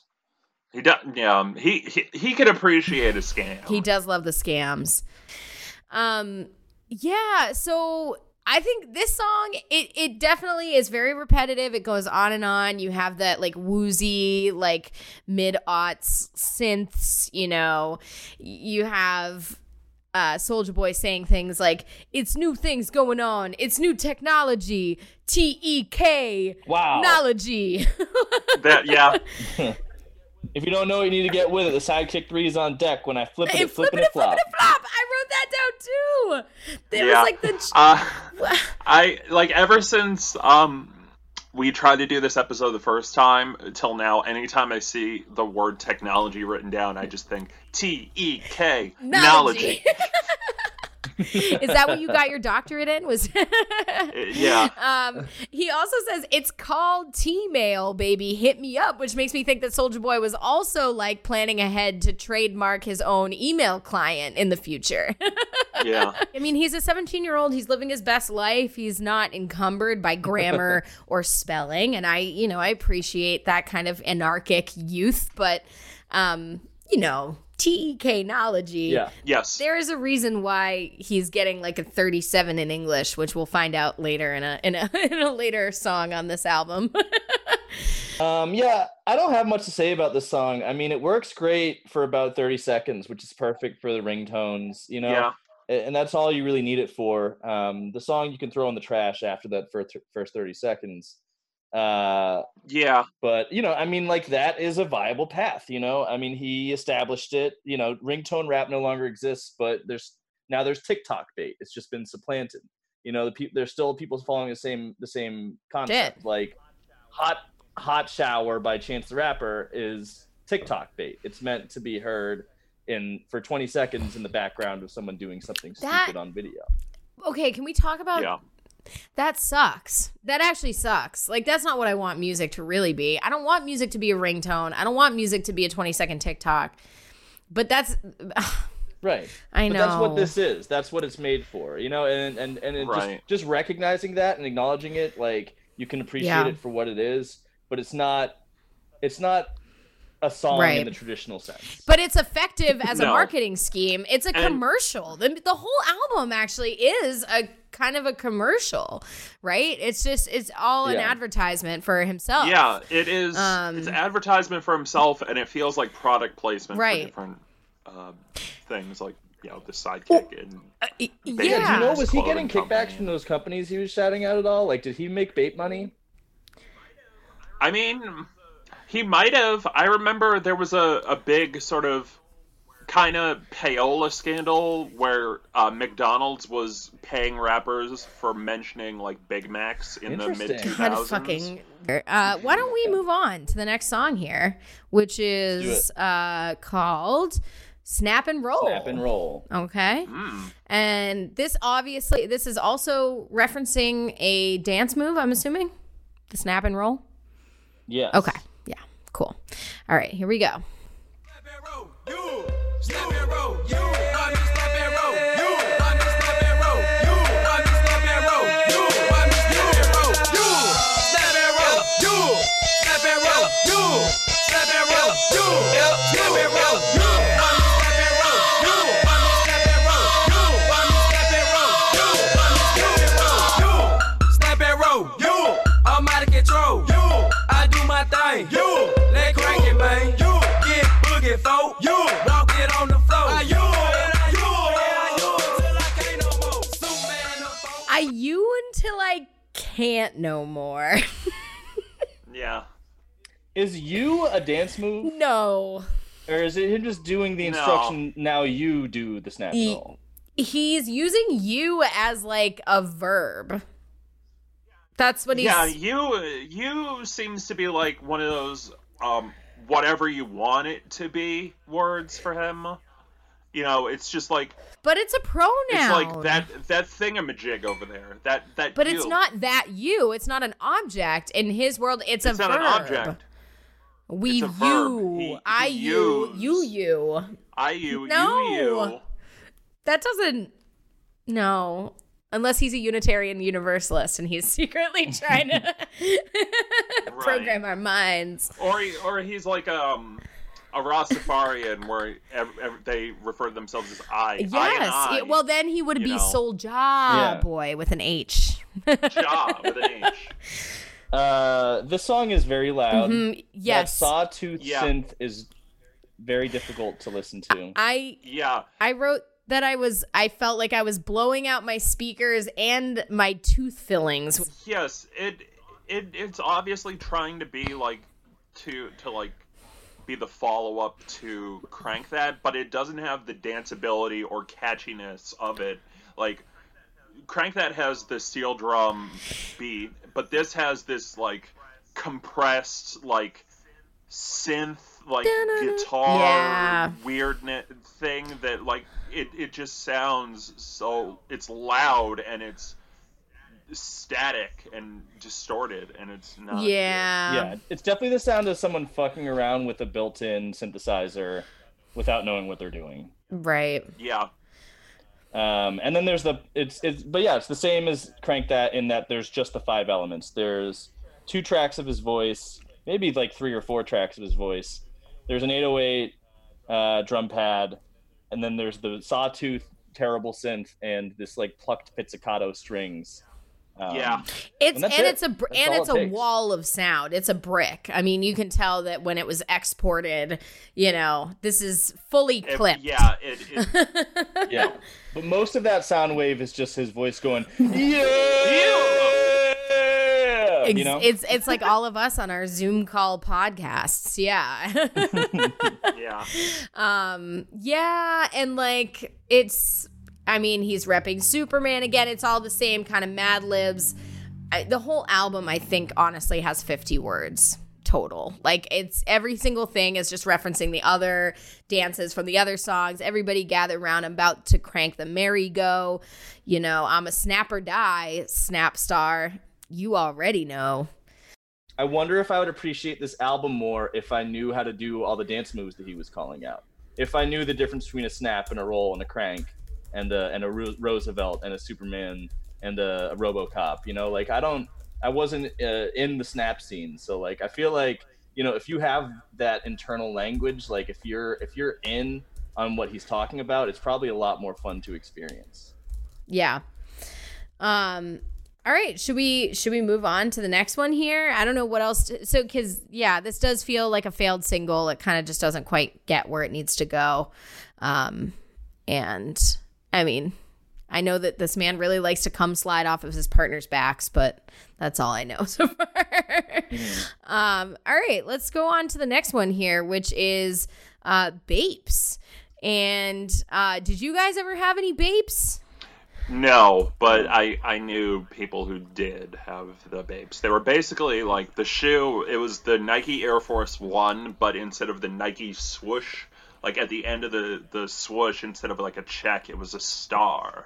He does. Yeah. um, He he he could appreciate a scam. He does love the scams. Um yeah, so I think this song it it definitely is very repetitive. It goes on and on. You have that like woozy like mid aughts synths, you know. You have uh Soulja Boy saying things like it's new things going on. It's new technology. T E K Wow. technology. That yeah. If you don't know, you need to get with it. The sidekick three is on deck. When I flip it, Hey, it flip flipping and it, it flop. flipping it, flop. I wrote that down too. There yeah. was like the Uh, I like ever since um we tried to do this episode the first time till now. Anytime I see the word technology written down, I just think T E K Knology. Is that what you got your doctorate in? Was yeah. um he also says it's called T-mail, baby. Hit me up, which makes me think that Soulja Boy was also like planning ahead to trademark his own email client in the future. Yeah. I mean, he's a 17 year old. He's living his best life. He's not encumbered by grammar or spelling. And I, you know, I appreciate that kind of anarchic youth. But, um, you know, TEK knowledge. Yeah. Yes. There is a reason why he's getting like a 37 in English, which we'll find out later in a in a in a later song on this album. Um, yeah, I don't have much to say about this song. I mean, it works great for about 30 seconds, which is perfect for the ringtones, you know? Yeah. And that's all you really need it for. Um, the song you can throw in the trash after that first, first 30 seconds. Uh, Yeah. but, you know, I mean, like, that is a viable path, you know? I mean, he established it. You know, ringtone rap no longer exists, but there's now there's TikTok bait. It's just been supplanted. You know, the pe- there's still people following the same the same concept. Like, hot hot shower by chance the rapper is tiktok bait it's meant to be heard in for 20 seconds in the background of someone doing something That- stupid on video okay, can we talk about Yeah. That sucks. That actually sucks. Like that's not what I want music to really be. I don't want music to be a ringtone. I don't want music to be a 20 second TikTok. But that's right I know. but that's what this is that's what it's made for you know and and and it Right. just just recognizing that and acknowledging it like you can appreciate Yeah. it for what it is but it's not it's not a song Right. in the traditional sense But it's effective as a marketing scheme. It's a And- commercial. The, the whole album actually is a kind of a commercial, right? It's just it's all an advertisement for himself. Yeah, it is. Um, it's advertisement for himself, and it feels like product placement Right. for different uh, things, like you know the sidekick and Uh, Yeah, do you know was he getting kickbacks company. from those companies he was shouting out at all like did he make bait money I mean, he might have. I remember there was a, a big sort of kind of payola scandal where uh, McDonald's was paying rappers for mentioning like Big Macs in the mid Interesting. two God thousands. fucking Uh, why don't we move on to the next song here, which is uh, called Snap and Roll. Snap and roll. Okay. And this obviously, this is also referencing a dance move, I'm assuming? The snap and roll? Yes. Okay. Cool. All right. Here we go. You until I can't no more. Yeah. Is you a dance move, no. or is it him just doing the No. instruction? Now you do the snap He- He's using you as like a verb. That's what he's. Yeah, you you seems to be like one of those um whatever you want it to be words for him. You know, it's just like but it's a pronoun. it's like that that thingamajig over there. That that But it's not that you. It's not an object. In his world, it's, It's a not verb. an object. We It's a verb. you. He- I you. You you. I you No. you you. That doesn't. No. Unless he's a Unitarian Universalist and he's secretly trying to program our minds. Or he, or he's like um a Rastafarian where ev- ev- they refer to themselves as I. I Yes. I. it- well, then he would be know. Soulja Yeah. Boy with an H. Ja with an H. Uh, this song is very loud. Mm, yes. That sawtooth Yeah. synth is very difficult to listen to. I Yeah. I wrote that I was I felt like I was blowing out my speakers and my tooth fillings. Yes, it it it's obviously trying to be like to to like be the follow up to Crank That, but it doesn't have the danceability or catchiness of it. Like Crank That has the steel drum beat, but this has this like compressed like synth like guitar Yeah. weirdness thing that like it, it just sounds so it's loud and it's static and distorted and it's not Yeah. yeah, it's definitely the sound of someone fucking around with a built-in synthesizer without knowing what they're doing. Right. yeah Um, and then there's the it's it's but yeah, it's the same as Crank That in that there's just the five elements. There's two tracks of his voice, maybe like three or four tracks of his voice. There's an 808 uh, drum pad, and then there's the sawtooth terrible synth and this like plucked pizzicato strings. Um, yeah It's And and, it. it's a br- That's and it's it a takes. wall of sound. It's a brick. I mean, you can tell that when it was exported, you know, this is fully It- clipped. yeah it, it yeah. But most of that sound wave is just his voice going, yeah, Ex- you know. It's it's like all of us on our Zoom call podcasts. Yeah. yeah um yeah, and like it's I mean, he's repping Superman again. It's all the same kind of Mad Libs. I, the whole album I think honestly has 50 words total. Like it's every single thing is just referencing the other dances from the other songs. Everybody gather around I'm about to crank the merry-go. You know, I'm a snap or die, snap star. You already know. I wonder if I would appreciate this album more if I knew how to do all the dance moves that he was calling out. If I knew the difference between a snap and a roll and a crank, and a and a Roosevelt and a Superman and a, a RoboCop, you know, like I don't, I wasn't uh, in the snap scene, so like I feel like you know if you have that internal language, like if you're if you're in on what he's talking about, it's probably a lot more fun to experience. Yeah. Um all right, should we should we move on to the next one here? I don't know what else to, so cuz yeah, this does feel like a failed single. It kind of just doesn't quite get where it needs to go. Um and I mean, I know that this man really likes to come slide off of his partner's backs, but that's all I know so far. um, all right, let's go on to the next one here, which is uh, Bapes. And uh, did you guys ever have any Bapes? No, but I I knew people who did have the Bapes. They were basically like the shoe. It was the Nike Air Force One, but instead of the Nike swoosh, like at the end of the the swoosh, instead of like a check, it was a star.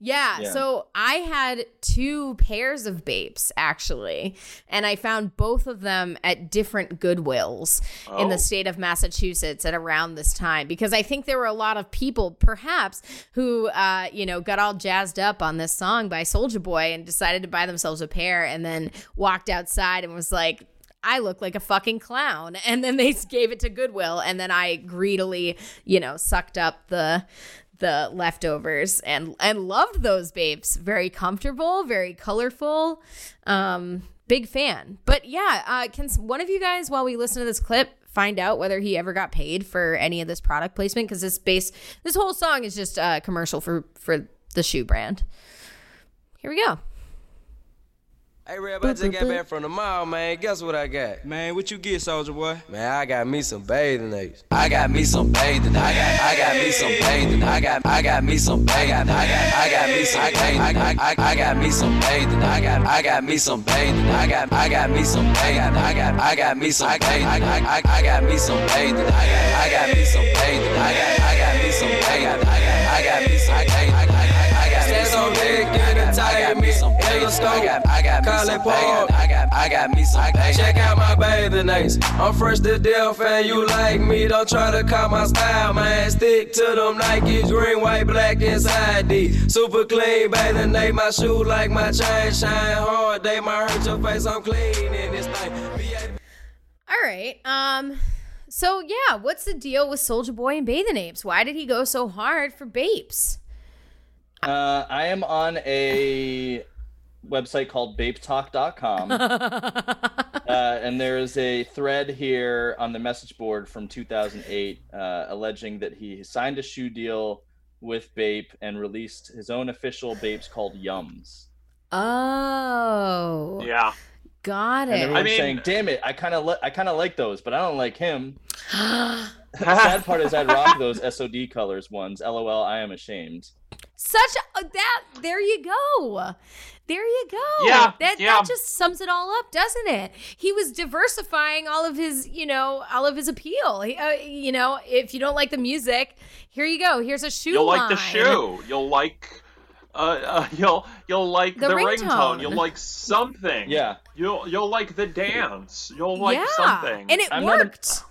Yeah, Yeah. so I had two pairs of Bapes actually, and I found both of them at different Goodwills in Oh. the state of Massachusetts at around this time because I think there were a lot of people, perhaps, who uh, you know got all jazzed up on this song by Soulja Boy and decided to buy themselves a pair, and then walked outside and was like. I look like a fucking clown. And then they gave it to Goodwill. And then I greedily, you know, sucked up the the leftovers and and loved those Bapes. Very comfortable, very colorful. Um, big fan. But yeah, uh, can one of you guys, while we listen to this clip, find out whether he ever got paid for any of this product placement? Because this base, this whole song is just a commercial for for the shoe brand. Here we go. Hey, Reb, I just got back from the mall, man. Guess what I got? Man, what you get, Soulja Boy? Man, I got me some bathing apes. I got me some bathing. I got I got me some bathing. I got I got me some bathing. I got I got me some bathing. I I I got me some bathing. I got I got me some bathing. I got I got me some bathing. I got I got me some bathing. I I I got me some bathing. I got I got me some bathing. I got I got me some bathing. Deck, I got me some Yellowstone, I got I got me Park. I got I got me some. Check out my bathing apes. I'm fresh to death, and you like me. Don't try to cop my style, man. Stick to them Nikes, green, white, black, inside D. Super clean bathing ape. My shoe like my chain shine hard. They might hurt your face. I'm clean in this thing. All right. Um. So yeah, what's the deal with Soulja Boy and Bathing Apes? Why did he go so hard for Bapes? Uh, I am on a website called bapetalk.com. uh, and there is a thread here on the message board from 2008 uh, alleging that he signed a shoe deal with Bape and released his own official Bapes called Yums. Oh, Yeah. got And it. everyone's mean- saying, "Damn it, I kind of li- I kind of like those, but I don't like him." The sad part is I'd rock those SOD colors ones. LOL, I am ashamed. Such a, that. There you go. There you go. Yeah, That yeah. that just sums it all up, doesn't it? He was diversifying all of his, you know, all of his appeal. He, uh, you know, if you don't like the music, here you go. Here's a shoe You'll like the shoe. You'll like. Uh, uh, you'll you'll like The the, ringtone. ringtone. You'll like something. Yeah. You'll you'll like the dance. You'll like yeah, something. and it I'm not a- worked.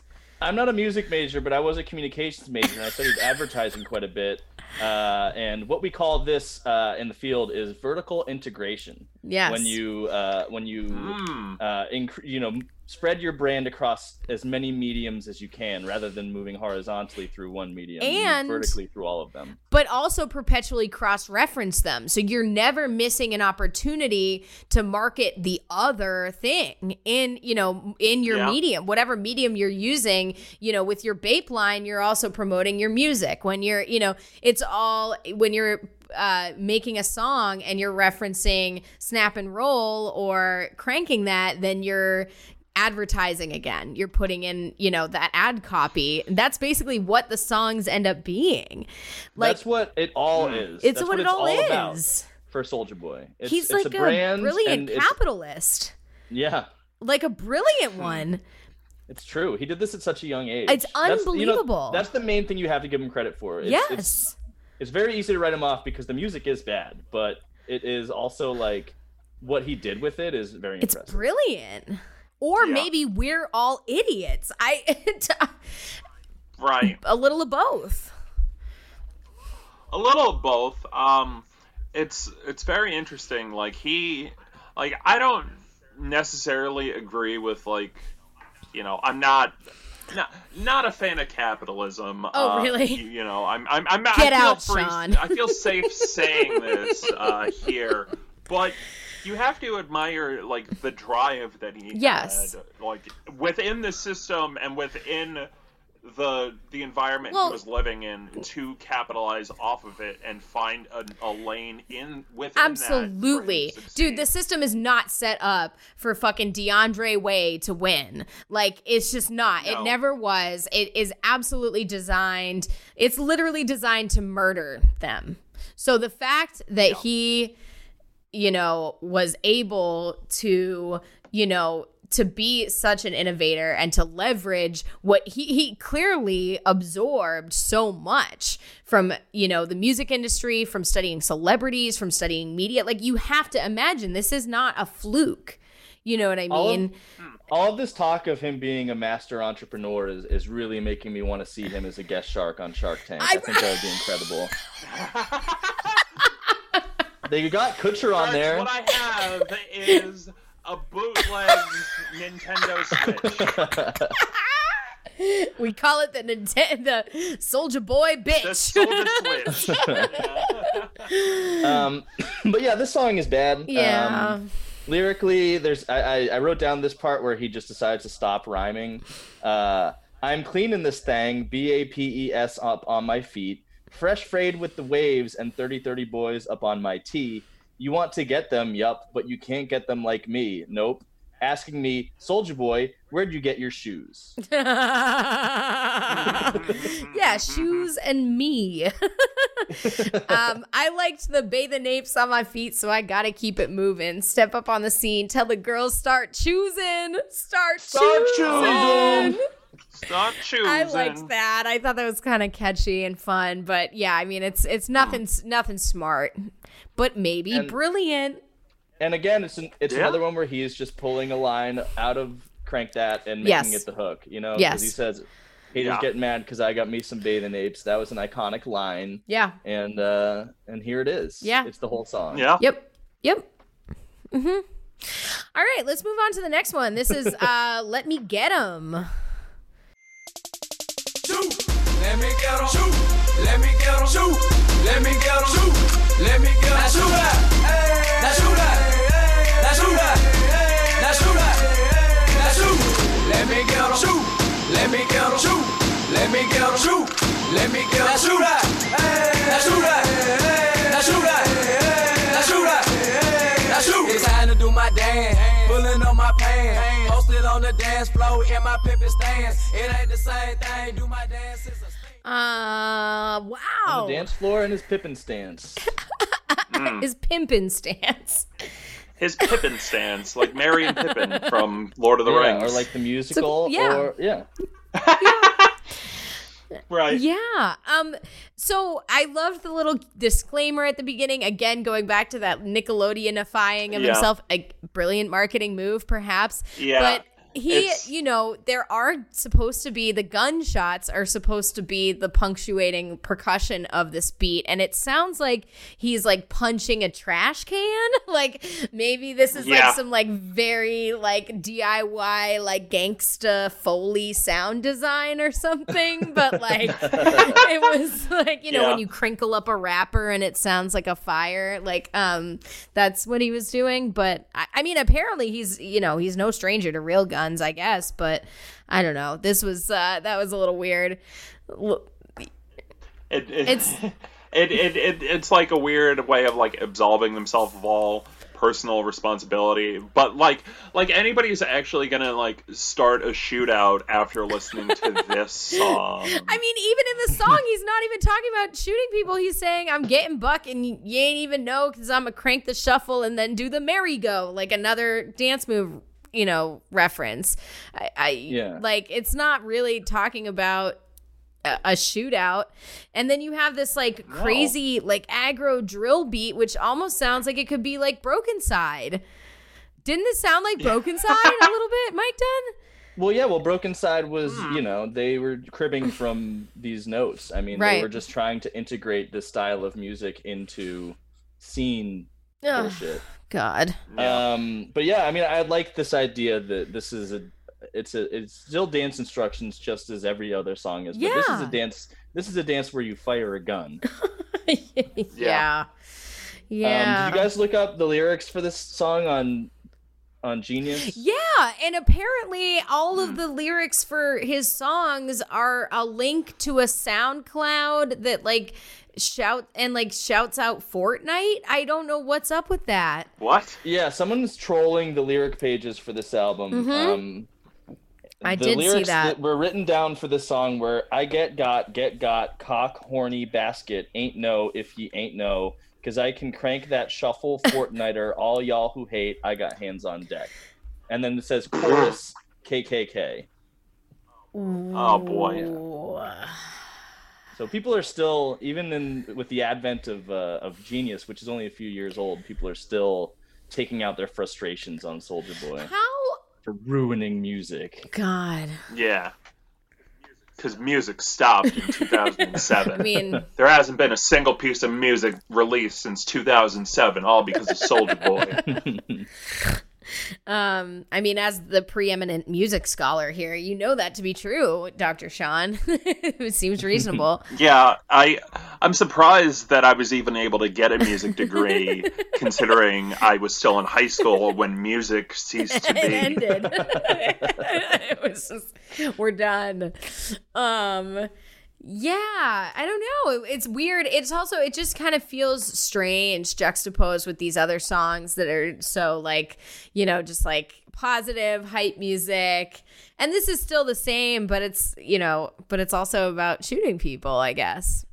I'm not a music major, but I was a communications major, and I studied advertising quite a bit. Uh, and what we call this uh, in the field is vertical integration. Yes. When you uh, when you Mm. uh, inc- you know spread your brand across as many mediums as you can, rather than moving horizontally through one medium, And- vertically through all of them. but also perpetually cross reference them. So you're never missing an opportunity to market the other thing in, you know, in your Yeah. medium, whatever medium you're using, you know, with your Bape line, you're also promoting your music. When you're, you know, it's all when you're uh, making a song and you're referencing snap and roll or cranking that, then you're advertising again. You're putting in, you know, that ad copy. That's basically what the songs end up being. Like That's what it all is. it's That's what, it it's all, about is. for Soulja Boy. It's, He's it's like a a, brilliant capitalist. Yeah, Like a brilliant Hmm. one. it's true. He did this at such a young age. It's That's- you know, unbelievable. that's the main thing you have to give him credit for. It's, yes. It's, it's very easy to write him off because the music is bad, but it is also like what he did with it is very it's impressive. brilliant. Or Yeah. maybe we're all idiots. I Right. a little of both. a little of both um it's it's very interesting like he like i don't necessarily agree with like you know i'm not not, not a fan of capitalism. Oh, uh, really? You, you know, I'm I'm I'm Get I feel out, free, Sean. I feel safe saying this uh, here, but you have to admire like the drive that he Yes. had, like within the system and within the the environment Well- he was living in to capitalize off of it and find a, a lane in within Absolutely. that for him to Dude, the system is not set up for fucking DeAndre Way to win. Like, it's just not. It never was. It is absolutely designed. It's literally designed to murder them. So the fact that he, you know, was able to, you know, to be such an innovator and to leverage what he he clearly absorbed so much from you know the music industry from studying celebrities from studying media like you have to imagine this is not a fluke you know what i All mean All of this talk of him being a master entrepreneur is, is really making me want to see him as a guest shark on Shark Tank. I, I- think that would be incredible. they got Kutcher on there. What I have is a bootleg Nintendo Switch. we call it the Nintendo the Soulja Boy bitch Silver Switch. Yeah. um, but yeah, this song is bad. yeah Um, lyrically, there's I, I I wrote down this part where he just decides to stop rhyming. Uh, I'm cleaning this thing, B A P E S up on my feet, fresh frayed with the waves and 30-30 boys up on my tee. You want to get them, yup, but you can't get them like me. Nope. Asking me, Soulja Boy, where'd you get your shoes? yeah, shoes and me. um, I liked the bathe the napes on my feet, so I gotta keep it moving. Step up on the scene, tell the girls start choosing, start, Start choosing. choosing. Stop choosing. I liked that. I thought that was kind of catchy and fun, but yeah, I mean, it's it's nothing nothing smart, but maybe And- brilliant. And again, it's an, it's Yeah. another one where he is just pulling a line out of Crank That and making Yes. it the hook. You know, 'Cause Yes. he says, "Haters Yeah. getting mad because I got me some bathing apes." That was an iconic line, Yeah. and uh and here it is. Yeah. it's the whole song. Yeah. Yep. Yep. Mm-hmm. All right, let's move on to the next one. This is uh Let Me Get 'em. Let me get. Shoot. Let me get. Shoot. Let me get. Shoot. Let me get. Now shoot that. Now shoot that. Now shoot that. Now shoot that. Now shoot. Let me get. Shoot. Let me get. Shoot. Let me get. Shoot. Let me get. Now shoot that. Now shoot that. Now shoot that. Now shoot that. Now shoot. It's time to do my dance. Pulling on my pants. Posted on the dance floor in my pimpin' stance. It ain't the same thing. Do my dance. It's a Uh On wow. the dance floor and his Pippin stance. His pimpin' stance. His Pippin stance, like Merry and Pippin from Lord of the yeah, Rings. or like the musical, yeah. or yeah. right. Yeah. Um so I loved the little disclaimer at the beginning again going back to that Nickelodeonifying of Yeah. himself a brilliant marketing move perhaps. Yeah, But he it's- you know there are supposed to be the gunshots are supposed to be the punctuating percussion of this beat and it sounds like he's like punching a trash can like maybe this is Yeah. like some like very like DIY like gangsta foley sound design or something but like it was like you know Yeah. when you crinkle up a wrapper and it sounds like a fire like um that's what he was doing but I, I mean apparently he's you know he's no stranger to real guns I guess but I don't know this was uh that was a little weird It, it, It's- it, it, it it's like a weird way of like absolving themselves of all personal responsibility but like like anybody who's actually gonna like start a shootout after listening to this song I mean, even in the song, he's not even talking about shooting people. He's saying, "I'm getting buck, and you you ain't even know because I'm gonna crank the shuffle and then do the merry go, like another dance move." You know, reference. I, I Yeah. like it's not really talking about a, a shootout, and then you have this like crazy like aggro drill beat, which almost sounds like it could be like Brokencyde. Didn't this sound like Brokencyde a little bit, Mike Dunn? Well, yeah. Well, Brokencyde was, Hmm. you know, they were cribbing from these notes. I mean, Right. they were just trying to integrate this style of music into scene Ugh, bullshit. God. Um, but yeah, I mean, I like this idea that this is a, it's a, it's still dance instructions just as every other song is. But this is a dance. This is a dance where you fire a gun. yeah. Yeah. Um, did you guys look up the lyrics for this song on, on Genius? Yeah, and apparently all of the lyrics for his songs are a link to a SoundCloud that like shout and like shouts out Fortnite. I don't know what's up with that. what Yeah, someone's trolling the lyric pages for this album. Mm-hmm. Um, I the did see lyrics that. were written down for this song were I get got, get got, cock, horny, basket, ain't no if ye ain't no, because I can crank that shuffle Fortniter, all y'all who hate, I got hands on deck. And then it says chorus KKK. Oh boy. So people are still, even in with the advent of uh, of Genius, which is only a few years old, people are still taking out their frustrations on Soulja Boy How? for ruining music. God. Yeah. Because music stopped in 2007. I mean, there hasn't been a single piece of music released since 2007, all because of Soulja Boy. um, I mean, as the preeminent music scholar here, you know that to be true, Dr. Sean. it seems reasonable. Yeah, I I'm surprised that I was even able to get a music degree, considering I was still in high school when music ceased to it be. ended. it was just, we're done. Um, yeah, I don't know. It- It's weird. It's also it just kind of feels strange juxtaposed with these other songs that are so like, you know, just like positive hype music. And this is still the same, but it's, you know, but it's also about shooting people, I guess.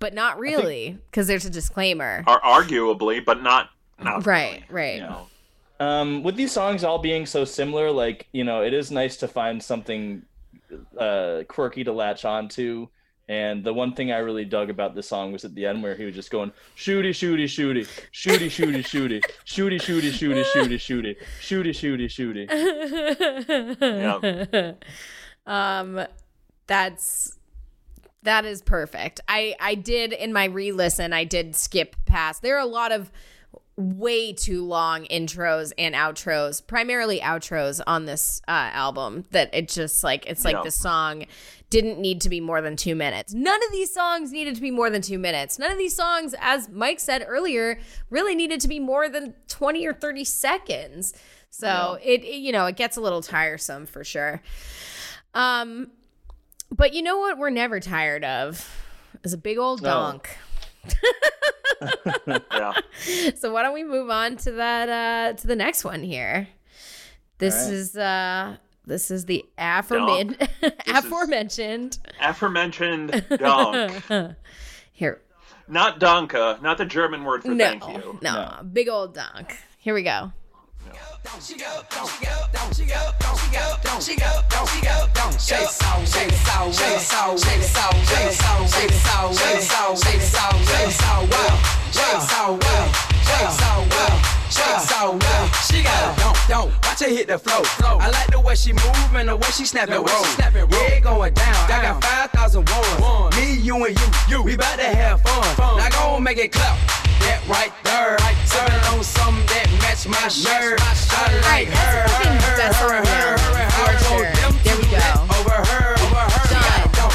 But not really because there's a disclaimer. Ar- arguably, but not not Right, right. You know. Um, with these songs all being so similar, like you know, it is nice to find something uh, quirky to latch onto. And the one thing I really dug about this song was at the end where he was just going shooty shooty shooty shooty shooty shooty shooty shooty shooty shooty shooty shooty shooty shooty. um that's that is perfect i i did in my re-listen i did skip past there are a lot of way too long intros and outros primarily outros on this uh, album that it just like it's like Yeah. the song didn't need to be more than two minutes. None of these songs needed to be more than two minutes. None of these songs as mike said earlier really needed to be more than 20 or 30 seconds. So it, it you know it gets a little tiresome for sure. Um but you know what we're never tired of? Is a big old donk Yeah. so why don't we move on to that uh to the next one here this right. is uh this is the aforementioned aforementioned Aforementioned dunk. here Not donka, not the German word for no thank you. no big old donk here we go She got a don't, don't. Watch her hit the flow. I like the way she move and the way she snap and roll. Yeah, it going down. I got 5,000 ones. Me, you, and you. you. We about to have fun. Now go and make it clap. That right there. Sipping on something that match my shirt. I like right, her. that's a fucking her, her, her, her, her, her. There we two go. lit Over her.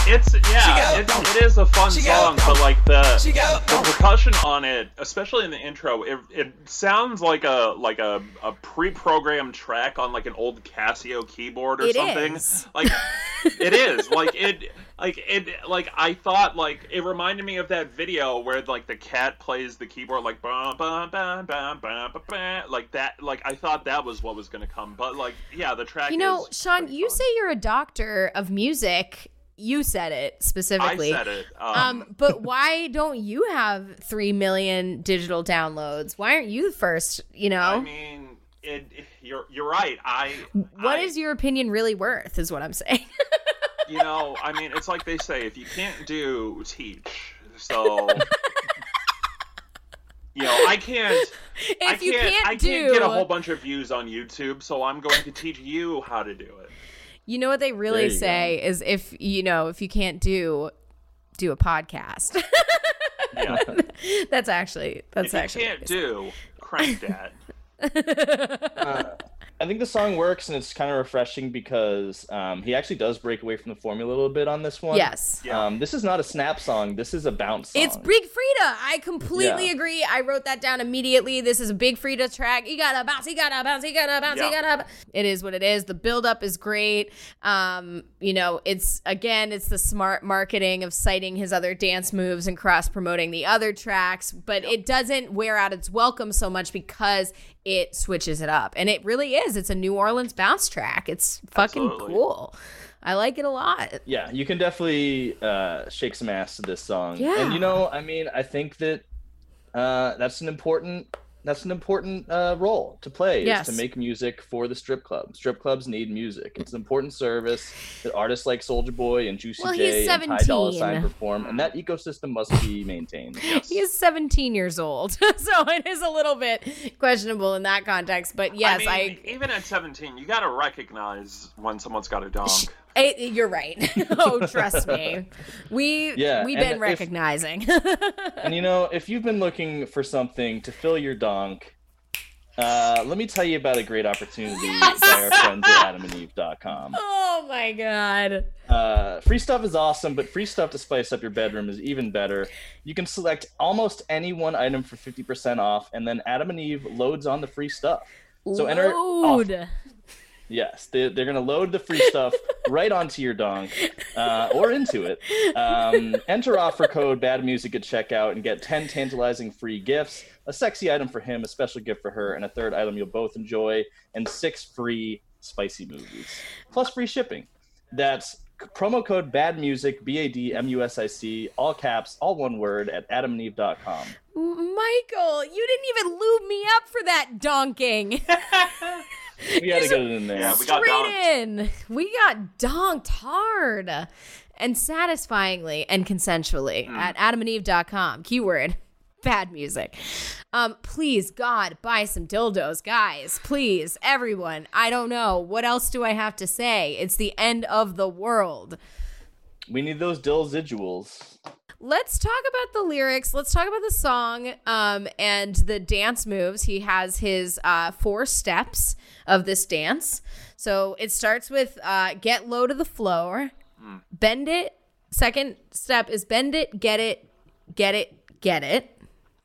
Over her. Done. It's yeah, got- it, it is a fun She song, but like the the percussion on it, especially in the intro, it, it sounds like a like a, a pre-programmed track on like an old Casio keyboard or It something. is. Like it is like it like it like I thought like it reminded me of that video where like the cat plays the keyboard like bah, bah, bah, bah, bah, bah, bah, like that like I thought that was what was gonna come, but like yeah, the track. you know is sean you fun. say you're a doctor of music you said it specifically. I said it. Um, but why don't you have three million digital downloads? Why aren't you the first? You know, I mean, it, you're you're right. I what I- is your opinion really worth? Is what I'm saying. you know? I mean, it's like they say: if you can't do, teach. So. You know, I can't. I if you can't, can't I can't do, get a whole bunch of views on YouTube, so I'm going to teach you how to do it. You know what they really you say is if you know if you can't do, do a podcast. Yeah. that's actually that's if you actually can't what they say. do, crank that. Uh, I think the song works and it's kind of refreshing because um, he actually does break away from the formula a little bit on this one. Yes. Yeah. Um, this is not a snap song. This is a bounce song. It's Big Freedia. I completely Yeah. agree. I wrote that down immediately. This is a Big Freedia track. You gotta bounce, you gotta bounce, you gotta bounce, you Yeah. gotta. It is what it is. The buildup is great. Um, you know, it's again, it's the smart marketing of citing his other dance moves and cross promoting the other tracks, but it doesn't wear out its welcome so much because it switches it up, and it really is. It's a New Orleans bounce track. It's fucking Absolutely. cool. I like it a lot. Yeah, you can definitely uh, shake some ass to this song. Yeah. And you know, I mean, I think that uh, that's an important that's an important uh, role to play Yes. is to make music for the strip club. Strip clubs need music. It's an important service that artists like Soulja Boy and Juicy Well, he's J and Ty Dolla Sign perform, and that ecosystem must be maintained. He is 17 years old, so it is a little bit questionable in that context. But yes, I I, even at 17, you got to recognize when someone's got a donk. I- you're right. oh, trust me, we Yeah, we've been if- recognizing. And you know, if you've been looking for something to fill your donk, uh, let me tell you about a great opportunity by our friends at adamandeve.com. oh my god. Uh, free stuff is awesome, but free stuff to spice up your bedroom is even better. You can select almost any one item for 50% off, and then Adam and Eve loads on the free stuff. So enter off-. Yes, they, they're going to load the free stuff right onto your donk uh, or into it. Um, enter offer code bad music at checkout and get 10 tantalizing free gifts a sexy item for him, a special gift for her, and a third item you'll both enjoy, and six free spicy movies, plus free shipping. That's promo code bad music, B A D M U S I C, all caps, all one word at adamandeve.com. Michael, you didn't even lube me up for that donking. We got to get it in there. Yeah, we got Straight donked. in. We got donked hard and satisfyingly and consensually at adamandeve.com. Keyword bad music. Um, please, God, buy some dildos, guys. Please, everyone. I don't know. What else do I have to say? It's the end of the world. We need those residuals. let's talk about the lyrics. Let's talk about the song um, and the dance moves. He has his uh, four steps of this dance. So it starts with uh, get low to the floor, bend it. Second step is bend it, get it, get it, get it,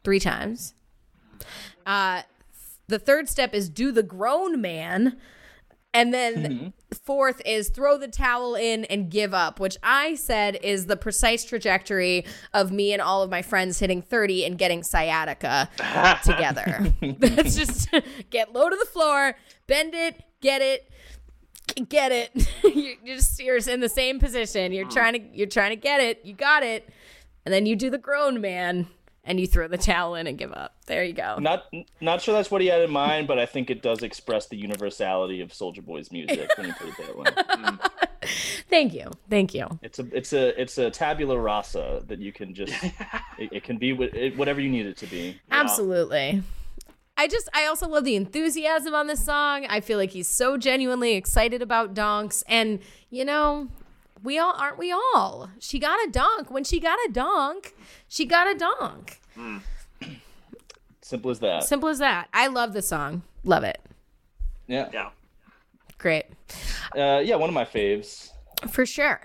three times. Uh, the third step is do the grown man. And then mm-hmm. fourth is throw the towel in and give up, which I said is the precise trajectory of me and all of my friends hitting 30 and getting sciatica together. That's just get low to the floor, bend it, get it, get it. you're you're just you're in the same position. You're mm. trying to you're trying to get it. You got it. And then you do the grown man and you throw the towel in and give up. There you go. Not not sure that's what he had in mind, but I think it does express the universality of Soulja Boy's music when you put it that way. Mm. Thank you. Thank you. It's a it's a it's a tabula rasa that you can just it, it can be whatever you need it to be. Absolutely. I just I also love the enthusiasm on this song. I feel like he's so genuinely excited about donks and you know, we all aren't we all. She got a donk. When she got a donk, she got a donk. Simple as that. Simple as that. I love the song. Love it. Yeah. Yeah. Great. Uh, yeah, one of my faves. For sure.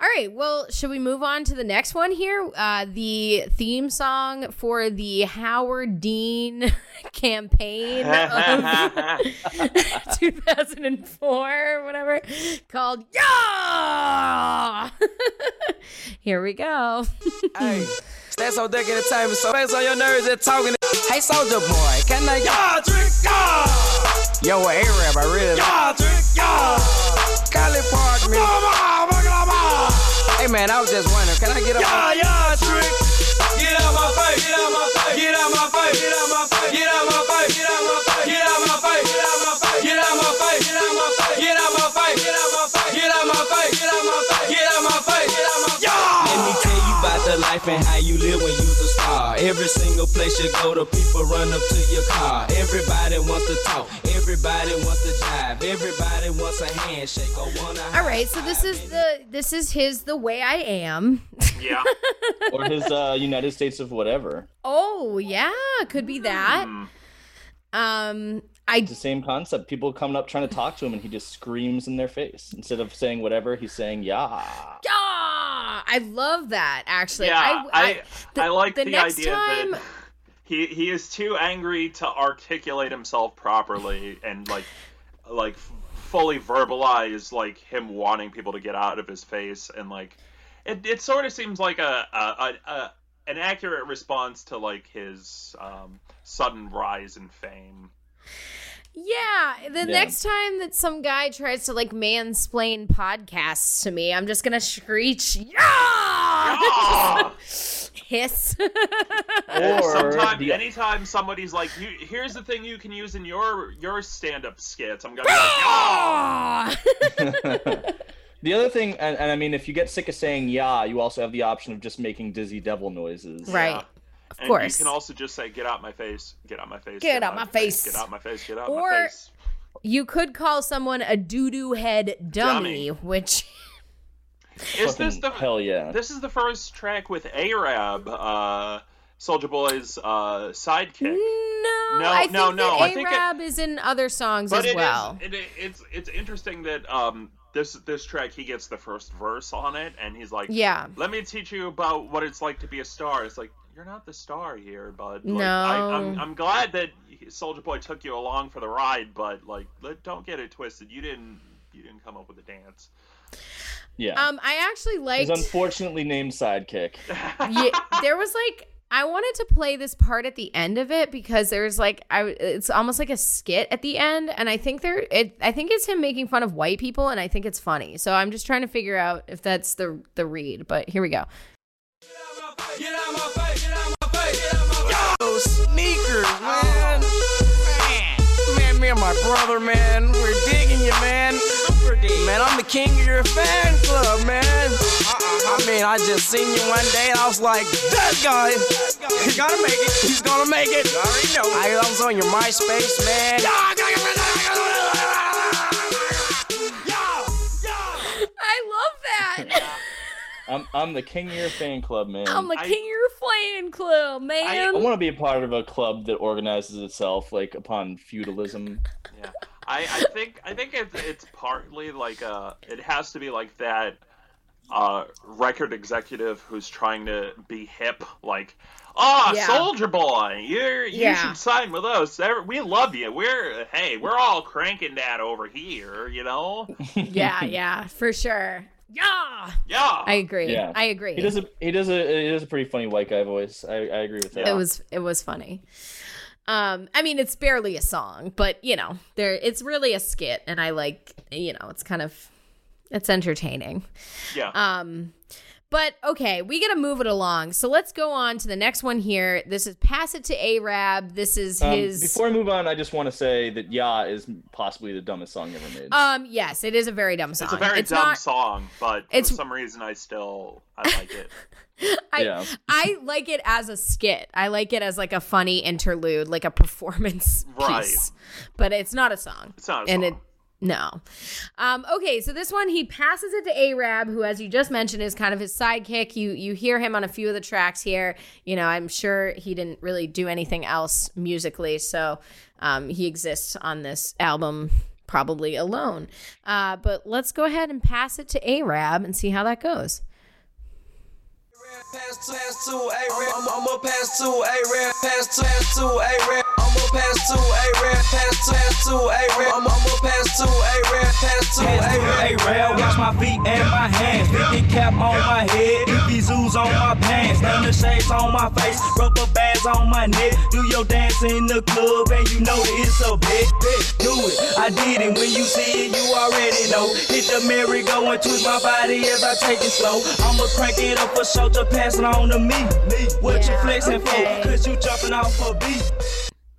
All right. Well, should we move on to the next one here? Uh, the theme song for the Howard Dean campaign of 2004 or whatever called Yeah! here we go. Hey, stats on deck at the time, so face on your nerves and talking. Hey, Soulja Boy, can I? Yeah, trick, yeah. Yo, a Arab, I really. Yeah, trick, yeah. Cali Park, me. Hey, man, I was just wondering, can I get up? Yeah, yeah, trick. Get out my face, get out my face, get out my face, get out my face, get out my face, get out my face, Every single place you go, the people run up to your car. Everybody wants to talk, everybody wants to jive, everybody wants a handshake or wanna. All right. So this is the this is his the way I am. Yeah. Or his uh, United States of whatever. Oh yeah, could be that. Um, I It's the same concept. People coming up trying to talk to him and he just screams in their face. Instead of saying whatever, he's saying yeah. Ah, I love that actually. Yeah, I the- I, like the the, next idea time- that he he is too angry to articulate himself properly and like like fully verbalize like him wanting people to get out of his face and like it it sort of seems like a a, a, a an accurate response to like his um, sudden rise in fame. Yeah, the Yeah. next time that some guy tries to like mansplain podcasts to me, I'm just gonna screech, yeah, Ah! hiss. Or sometime, the- anytime somebody's like, you, "Here's the thing you can use in your your stand-up skits," I'm gonna be like, "Yeah." The other thing, and, and I mean, if you get sick of saying "yeah," you also have the option of just making dizzy devil noises. right. Of And course. you can also just say, "Get out my face! Get out my face! Get out my face." Get out my face! Get out Or- my face!" Or you could call someone a doo doo head dummy, Dummy. which Is this the hell yeah? This is the first track with Arab, uh, Soldier Boy's uh, sidekick. no, No, I think no, no, that I think it- Arab is in other songs But as it is- well. it, it- it's it's interesting that um this this track he gets the first verse on it and he's like Yeah. let me teach you about what it's like to be a star. It's like you're not the star here, bud. Like, No. I, I'm I'm glad that Soulja Boy took you along for the ride, but like let, don't get it twisted. You didn't you didn't come up with a dance. yeah. Um, I actually His liked. unfortunately named sidekick. yeah, there was like I wanted to play this part at the end of it because there's like I it's almost like a skit at the end and I think there it I think it's him making fun of white people and I think it's funny. So I'm just trying to figure out if that's the the read, but here we go. Get out my face, get out my Yo, sneakers, man. Man, man, me and my brother, man, we're digging you, man. Man, I'm the king of your fan club, man. I mean, I just seen you one day and I was like, that guy, he's gonna make it. He's gonna make it. I already know. I, I was on your MySpace, man. I love that. I'm I'm the king of your fan club, man. I'm the I- king of your fan club, man. I man. want to be a part of a club that organizes itself like upon feudalism. Yeah, I, I think I think it, it's partly like uh it has to be like that uh record executive who's trying to be hip, like, oh, Yeah. Soulja Boy, you're you Yeah. should sign with us. We love you. We're hey, we're all cranking that over here, you know? yeah, yeah, for sure. Yeah. Yeah. I agree. Yeah. I agree. He does a he does a he does a pretty funny white guy voice. I, I agree with that. It was it was funny. Um, I mean, it's barely a song, but you know, there it's really a skit, and I like you know, it's kind of it's entertaining. yeah. Um, but okay, we got to move it along. So let's go on to the next one here. This is pass it to Arab. This is Um, his. Before I move on, I just want to say that "Yeah" is possibly the dumbest song ever made. um, yes, it is a very dumb song. it's a very dumb not, song, but it's- for some reason I still I like it. I, Yeah. I like it as a skit. I like it as like a funny interlude, like a performance Right. piece. But it's not a song. It's not a and song. it no. Um, okay, so this one he passes it to Arab, who, as you just mentioned, is kind of his sidekick. You you hear him on a few of the tracks here. You know, I'm sure he didn't really do anything else musically, so um, he exists on this album probably alone. Uh, but let's go ahead and pass it to Arab and see how that goes. Pass to, pass to A-Rap. I'm, I'ma pass to A-Rap. Pass to, pass to A-Rap. I'ma pass to A-Rap. Pass to, pass to A-Rap. I'm, I'ma pass to A-Rap. Pass to A-Rap. A-Rail, watch my feet and my hands. Big cap on my head, doobie zoos on my pants. None shades on my face, rubber bands on my neck. Do your dance in the club and you know that it's a bet. Do it, I did it. When you see it, you already know. Hit the merry-go and twist my body as I take it slow. I'ma crank it up for show, just pass it on to me. me. What you flexing okay. for? Cause you jumping off a beat.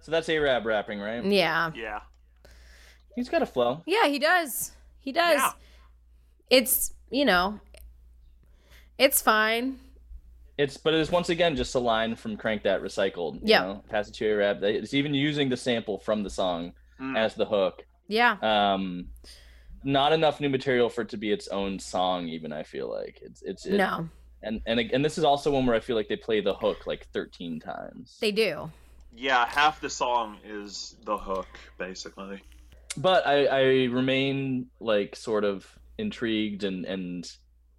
So that's Arab rapping, right? Yeah. Yeah. He's got a flow. Yeah, he does. He does. Yeah. It's, you know, it's fine. It's but it's once again just a line from Crank That Recycled. Yeah. Pass it to Arab. They- It's even using the sample from the song Mm. as the hook. Yeah. Um, not enough new material for it to be its own song. Even I feel like it's it's it, no, And and and this is also one where I feel like they play the hook like 13 times. they do. Yeah, half the song is the hook, basically. but I, I remain like sort of intrigued and and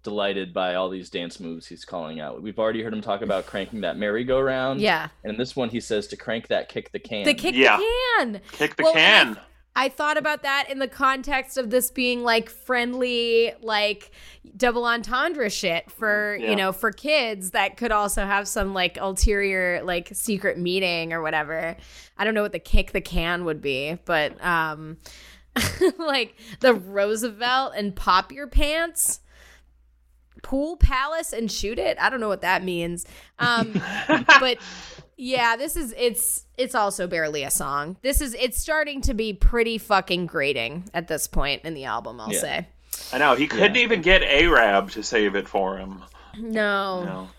delighted by all these dance moves he's calling out. We've already heard him talk about cranking that merry-go-round. Yeah. And in this one he says to crank that kick the can. The kick Yeah. the can. Kick the Well, and I- can. I thought about that in the context of this being like friendly, like double entendre shit for, Yeah. you know, for kids that could also have some like ulterior, like secret meaning or whatever. I don't know what the kick the can would be, but um, like the Roosevelt and pop your pants pool palace and shoot it i don't know what that means um but yeah this is it's it's also barely a song this is it's starting to be pretty fucking grating at this point in the album i'll Yeah. say I know he couldn't even get Arab to save it for him. no No.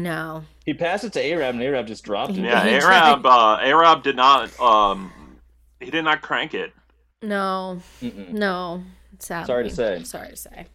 no He passed it to Arab, and Arab just dropped it. Yeah, Arab. Uh, Arab did not. Um, he did not crank it. no no sadly. Sorry to say. sorry to say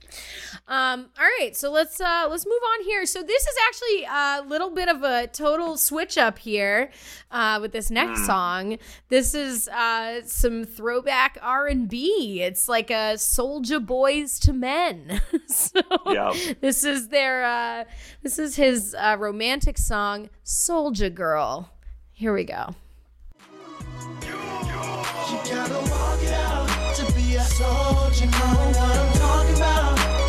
um all right so let's uh let's move on here so this is actually a little bit of a total switch up here uh with this next Hmm. song this is uh some throwback r&b it's like a soldier boys to men so Yeah. this is their uh this is his uh romantic song Soulja Girl here we go You gotta walk it out to be a soldier. Know what I'm talking about?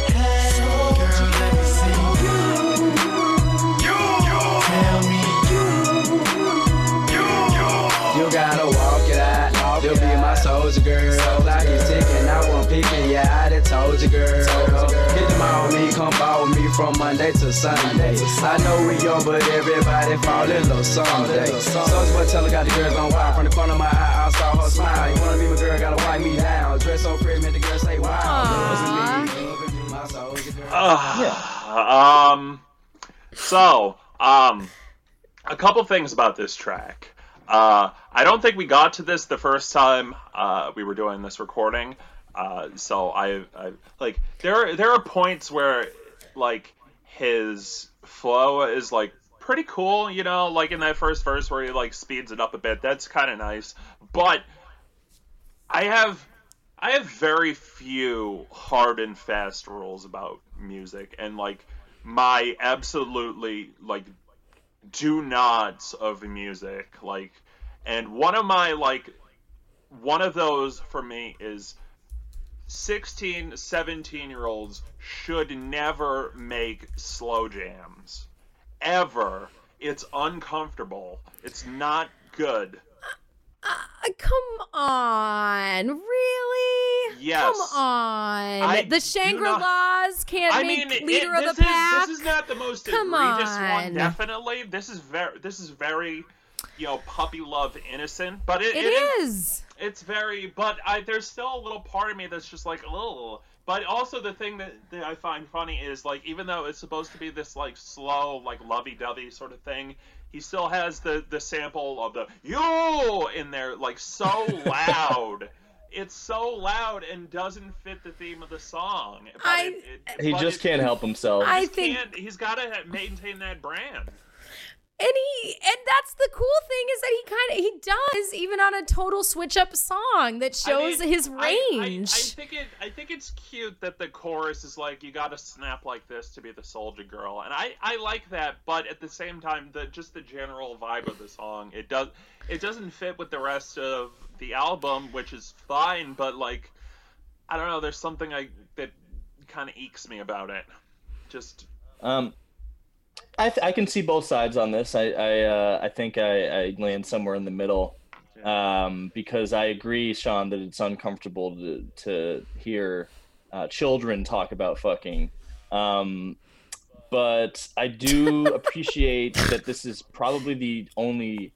You gotta walk it out. You'll be my soulja girl. I Like it's ticking, I won't picking. Yeah, I done told you, girl. Hit them on me, come ball with me from Monday to Sunday. I know we young, but everybody fall in love someday. Soulja Boy, tell her got the girls on wild. From the corner of my eye, I saw her smile. You wanna be my girl, gotta wipe me down. Dress so pretty, make the girl say wow. Aw. Loving me, loving me, my soulja girl. Uh, Um. So, um, a couple things about this track. Uh, I don't think we got to this the first time uh, we were doing this recording. Uh, so I, I like there. There are points where like his flow is like pretty cool. You know, like in that first verse where he like speeds it up a bit. That's kind of nice. But I have I have very few hard and fast rules about music and like my absolutely like do nots of music like and one of my like one of those for me is 16 17 year olds should never make slow jams. Ever. It's uncomfortable. It's not good Uh, come on, really? Yes. Come on. I the Shangri La's can't I make mean, it- leader this of the is, pack. This is not the most Come egregious on. one, definitely. This is very, this is very, you know, puppy love innocent, but it, it it is. It's very, but I there's still a little part of me that's just like, oh. But also the thing that, that I find funny is like, even though it's supposed to be this like slow, like lovey-dovey sort of thing, he still has the the sample of the yo in there, like so loud. It's so loud and doesn't fit the theme of the song. But I- it- it- He but just it- can't help himself. I just think- can't- he's got to maintain that brand. And he and that's the cool thing is that he kind of he does even on a total switch up song that I shows mean, his I- I- range. I, think it. I think it's cute that the chorus is like, "You got to snap like this to be the soulja girl," and I, I like that. But at the same time, the just the general vibe of the song, it does, it doesn't fit with the rest of the album, which is fine. But like, I don't know. There's something I that kind of ekes me about it. Just Um, I th- I can see both sides on this. I I uh, I think I, I land somewhere in the middle, um, because I agree, Sean, that it's uncomfortable to to hear uh, children talk about fucking. Um, but I do appreciate that this is probably the only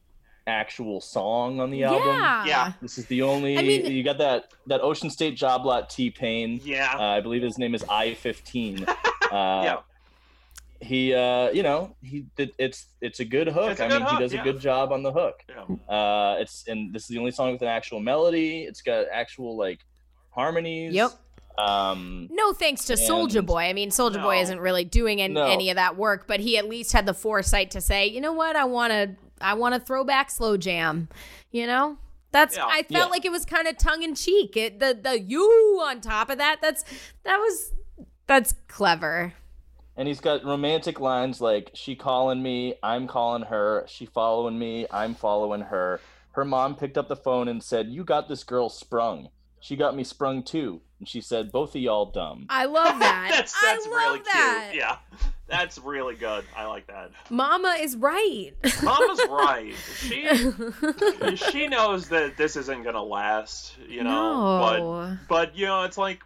actual song on the album. yeah. Yeah. This is the only I mean- you got that that Ocean State job lot T Pain. yeah, Uh, I believe his name is I fifteen. Uh, yeah. He uh you know he did it's it's a good hook It's a i good mean hook, he does yeah. a good job on the hook yeah. uh it's and this is the only song with an actual melody it's got actual like harmonies Yep. um No thanks to Soulja Boy. I mean, Soulja Boy isn't really doing any, No. any of that work, but he at least had the foresight to say, you know what, I want to, I want to throw back slow jam. You know, that's. Yeah. I felt Yeah. like it was kind of tongue in cheek. It the the you on top of that. That's that was that's clever. And he's got romantic lines like she calling me i'm calling her she following me i'm following her Her mom picked up the phone and said, "You got this girl sprung. She got me sprung too." And she said, "Both of y'all dumb." I love that. that's I that's love really that. cute. Yeah, that's really good. I like that. Mama is right. Mama's right. She she knows that this isn't gonna last. You know, No. but but you know, it's like,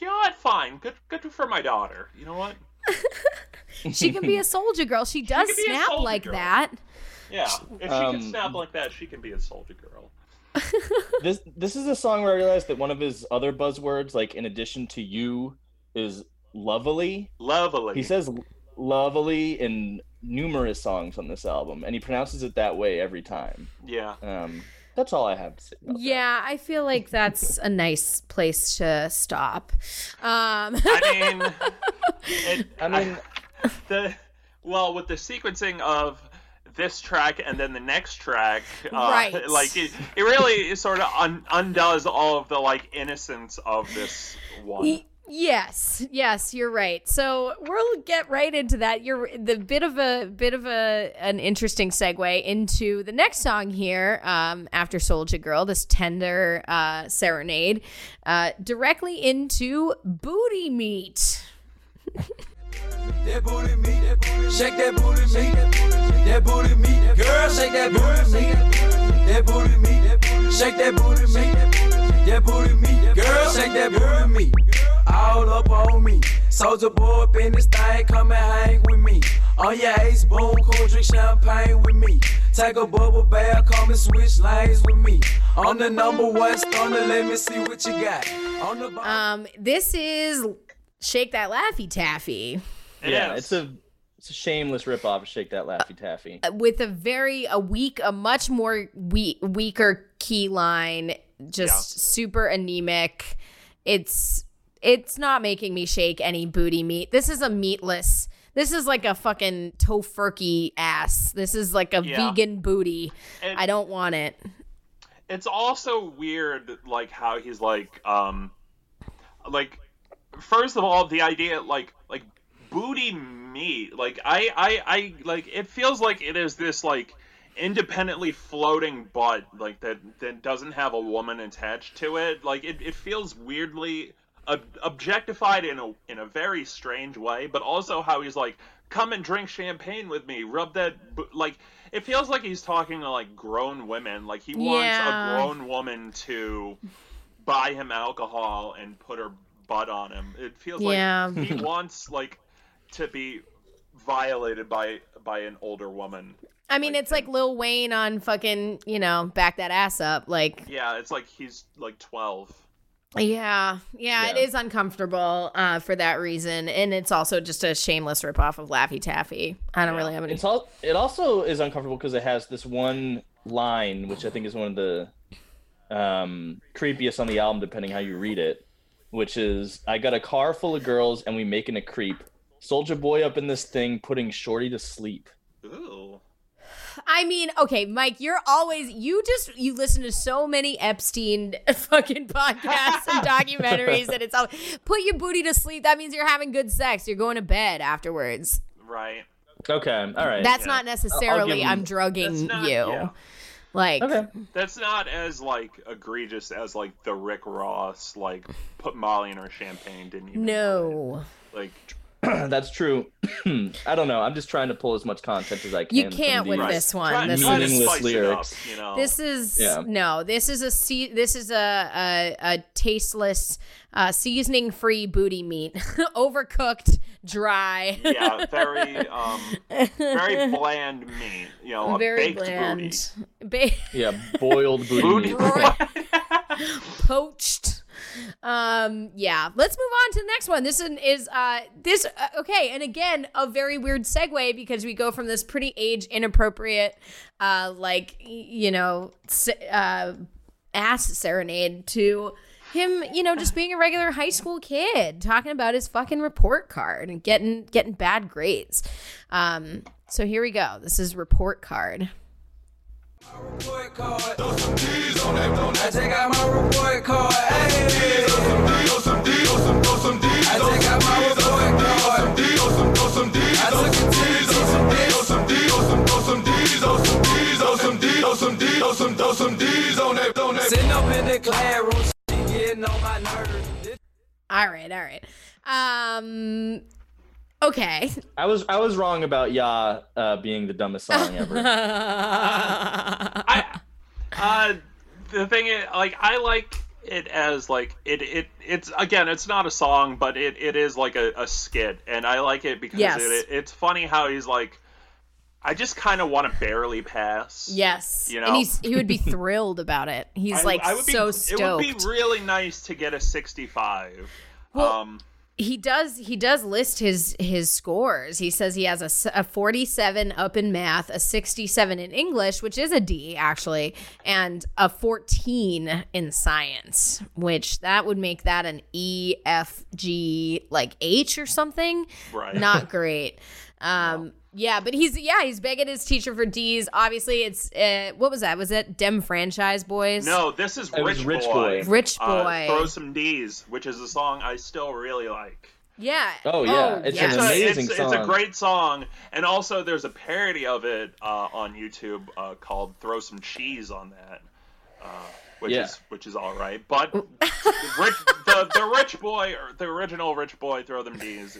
you know what? Fine. Good good for my daughter. You know what? she can be a soulja girl. She does can be a snap like girl. that. Yeah. If she Um, can snap like that, she can be a soulja girl. this this is a song where I realized that one of his other buzzwords, like in addition to you, is lovely. Lovely. He says lovely in numerous songs on this album, and he pronounces it that way every time. Yeah. Um, that's all I have to say. About Yeah, I feel like that's a nice place to stop. Um, I mean, it, I mean, the well with the sequencing of this track and then the next track, uh, Right. Like it, it really sort of un- undoes all of the like innocence of this one. Yes, yes, you're right. So we'll get right into that. You're the bit of a bit of a an interesting segue into the next song here. Um, after Soulja Girl, this tender uh, serenade, uh, directly into booty meat. That booty meat, shake that booty meat, that booty meat, girl, shake that booty meat, that booty meat, shake that booty meat, that booty meat, girl, shake that booty meat, all up on me. Soulja Boy up in this thing, come and hang with me. On your ace, boom, cool, drink champagne with me. Take a bubble bath, come and switch lanes with me. On the number one stunner, let me see what you got. On the bottom. Um, this is Shake That Laffy Taffy. Yeah, it's a it's a shameless ripoff of Shake That Laffy Taffy. with a very a weak a much more weak weaker key line just super anemic it's it's not making me shake any booty meat. This is a meatless. This is like a fucking tofurkey ass. This is like a Yeah. vegan booty. And- i don't want it. It's also weird like how he's like um like first of all the idea like like booty meat. Like I, I i like it feels like it is this like independently floating butt like that that doesn't have a woman attached to it. Like it, it feels weirdly objectified in a in a very strange way but also how he's like come and drink champagne with me rub that bo-" like it feels like he's talking to like grown women like he wants Yeah. a grown woman to buy him alcohol and put her butt on him it feels Yeah. like he wants like to be violated by by an older woman i mean it's like lil wayne on fucking you know back that ass up like yeah it's like he's like 12 Yeah, yeah, it Yeah. is uncomfortable uh, for that reason, and it's also just a shameless ripoff of Laffy Taffy. I don't really have any. It's all. It also is uncomfortable because it has this one line, which I think is one of the um, creepiest on the album, depending how you read it. Which is, I got a car full of girls and we making a creep. Soulja Boy up in this thing, putting Shorty to sleep. Ooh. I mean, okay, Mike, you're always you just you listen to so many Epstein fucking podcasts and documentaries that it's all put your booty to sleep. That means you're having good sex. You're going to bed afterwards. right Okay, all right. That's yeah. not necessarily him- I'm drugging not- you. yeah. Like okay. that's not as like egregious as like the rick ross like put molly in her champagne didn't even know no. like That's true. I don't know. I'm just trying to pull as much content as I can. You can't with these- this one. This try is Meaningless spice it up, lyrics. you know This is Yeah. no. This is a se- this is a a, a tasteless, uh, seasoning free booty meat, overcooked, dry. yeah very um very bland meat you know a very baked bland, ba- Yeah, boiled booty, booty, meat. booty. poached. Um, yeah. Let's move on to the next one. This one is uh this uh, okay, and again a very weird segue because we go from this pretty age inappropriate, uh, like you know, uh, ass serenade to him, you know, just being a regular high school kid talking about his fucking report card and getting getting bad grades. Um, so here we go. This is report card. Report card. I take out my report card. Hey. I take out my report card. I took it to the teacher. Sitting up in the classroom, getting on my nerves. All right, all right. Um okay. I was I was wrong about Ya uh, being the dumbest song ever. I, uh, the thing is, like, I like it as like it it it's again, it's not a song, but it, it is like a, a skit, and I like it because Yes. it, it, it's funny how he's like, I just kind of want to barely pass. Yes. You know? And he's he would be thrilled about it. He's I- like I would be- so stoked. It would be really nice to get a 65. Well, um, he does he does list his his scores. He says he has a, a 47 up in math a 67 in english which is a d actually and a 14 in science which that would make that an e f g like h or something. Right. not great. Um yeah but he's yeah he's begging his teacher for d's obviously it's uh, what was that was it dem franchise boys no, this is Rich, Rich Boy. Boy. Rich Uh, Boy. Throw some D's, which is a song I still really like. yeah Oh, yeah. It's an It's, yes. a, amazing it's, it's a great song, and also there's a parody of it uh, on YouTube uh, called "Throw Some Cheese" on that, uh, which Yeah. is which is all right. But the rich, the the rich boy, or the original rich boy, "Throw Them D's,"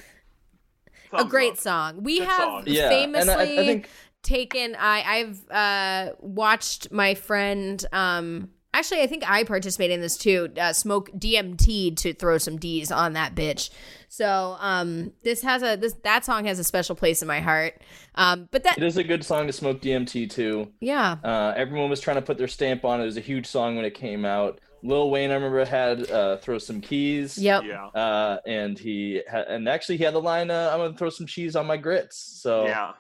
a great up. song. We Good have song. Yeah, and I- I famously think- taken. I I've uh, watched my friend. Um, actually, I think I participated in this too. Uh, smoke DMT to throw some D's on that bitch. So um, this has a this that song has a special place in my heart. Um, but that It is a good song to smoke DMT too. yeah. Uh, everyone was trying to put their stamp on it. It was a huge song when it came out. Lil Wayne, I remember, had uh, "Throw Some Keys." Yep. Yeah, Uh, and he ha- and actually he had the line, uh, "I'm gonna throw some cheese on my grits." So, yeah.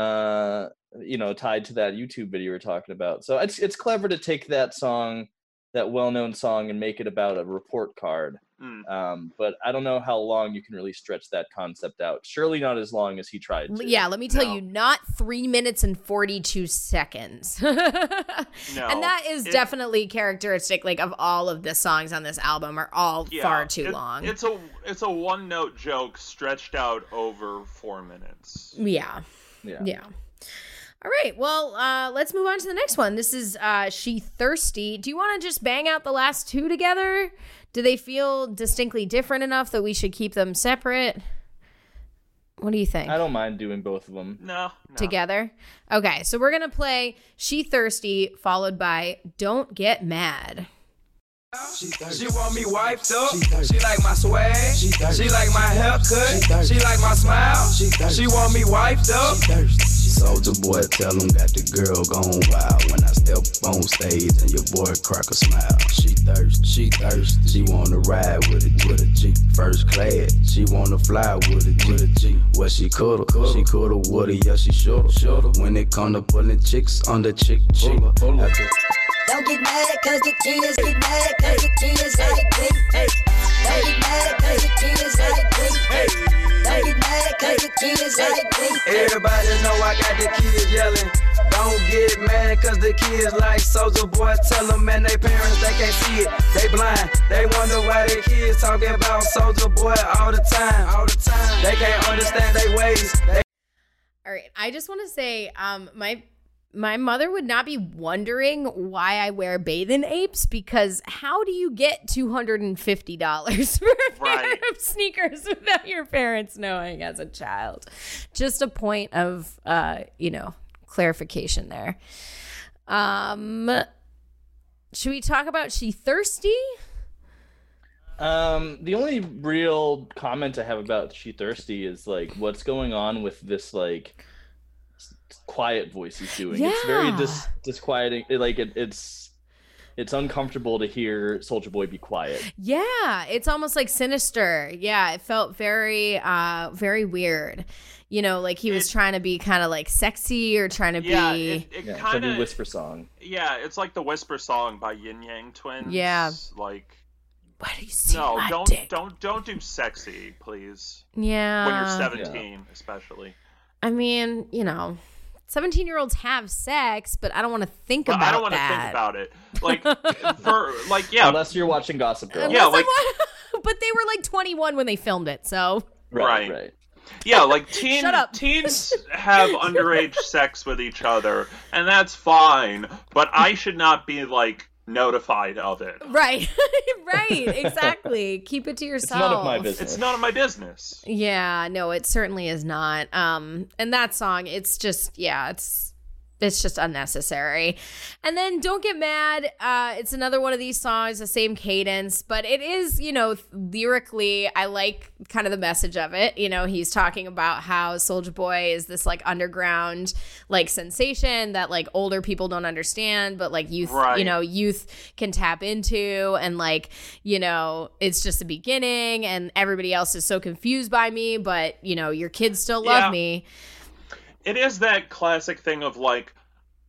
uh, you know, tied to that YouTube video you were talking about. So it's it's clever to take that song, that well-known song, and make it about a report card. Mm. Um, but I don't know how long you can really stretch that concept out. Surely not as long as he tried. To. Yeah, let me tell No. you, not three minutes and forty-two seconds. No, and that is it- definitely characteristic, like of all of the songs on this album are all Yeah, far too it- long. It's a it's a one note joke stretched out over four minutes. yeah. Yeah. Yeah. All right. Well, uh, let's move on to the next one. This is uh, She Thirsty. Do you want to just bang out the last two together? Do they feel distinctly different enough that we should keep them separate? What do you think? I don't mind doing both of them. No, no. Together? Okay. So we're going to play She Thirsty, followed by Don't Get Mad. She want me wiped up. She like my swag. She like my haircut. She like my smile. She want me wiped up. She thirsty Soulja Boy, tell him got the girl gone wild. When I step on stage and your boy crack a smile. She thirst, she thirst. She wanna ride with it, with a G. First class, she wanna fly with it, with a G. Well, she coulda, she coulda, woulda, yeah, she shoulda, shoulda. When it come to pulling chicks on the chick, chick. After- Don't get mad cause the kids get mad cause the kids like me. Don't get mad cause the kids like me. Don't get mad cause the kids like me. Everybody know I got the kids yelling. Don't get mad cause the kids like Soulja Boy. Tell them man, they parents, they can't see it. They blind. They wonder why their kids talking about Soulja Boy all the time. All the time. They can't understand their ways. They All right. I just want to say, um, my my mother would not be wondering why I wear bathing apes because how do you get two hundred and fifty dollars for a pair of sneakers without your parents knowing as a child? Just a point of uh, you know, clarification there. Um should we talk about she thirsty? Um, the only real comment I have about She Thirsty is like what's going on with this like quiet voice he's doing. Yeah. It's very dis disquieting. it- Like it, it's it's uncomfortable to hear Soulja Boy be quiet. Yeah, it's almost like sinister. Yeah, it felt very uh very weird. You know, like he was It- trying to be kind of like sexy or trying to Yeah, be it, it Yeah, kind kind of whisper song. Yeah, it's like the Whisper song by Yin Yang Twins. Yeah. Like Why do you see no, my don't dick? don't don't do sexy, please. Yeah. when you're 17, especially. I mean, you know, 17 year olds have sex, but I don't want to think But about I don't want to think about it. Like for like yeah, Unless you're watching Gossip Girl. Yeah, like- I want- but they were like 21 when they filmed it, so right. right. yeah, like teen, Shut up. teens have underage sex with each other, and that's fine. But I should not be like notified of it. Right. right. Exactly. Keep it to yourself. It's none of my business. It's none of my business. Yeah, no, it certainly is not. Um, and that song, it's just, yeah, it's it's just unnecessary. And then don't get mad. Uh, it's another one of these songs, the same cadence, but it is, you know, lyrically, I like kind of the message of it. You know, he's talking about how Soulja Boy is this like underground like sensation that like older people don't understand, but like youth, you know, youth can tap into and like you know it's just the beginning and everybody else is so confused by me but you know your kids still love Yeah. me It is that classic thing of like,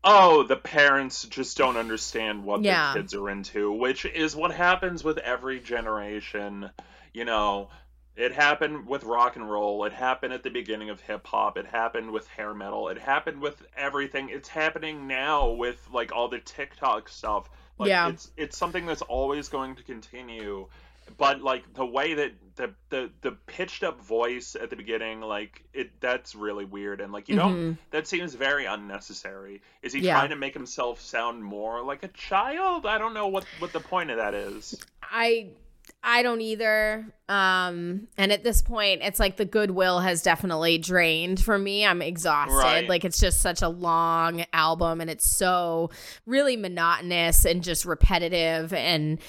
oh, the parents just don't understand what Yeah. their kids are into, which is what happens with every generation. You know, it happened with rock and roll. It happened at the beginning of hip hop. It happened with hair metal. It happened with everything. It's happening now with like all the TikTok stuff. Like, Yeah. It's it's something that's always going to continue. But like the way that the the the pitched up voice at the beginning, like it that's really weird and like you don't that seems very unnecessary. Is he Mm-hmm. Yeah. trying to make himself sound more like a child? I don't know what what the point of that is. i i don't either um and at this point it's like the goodwill has definitely drained for me i'm exhausted Right. like it's just such a long album and it's so really monotonous and just repetitive and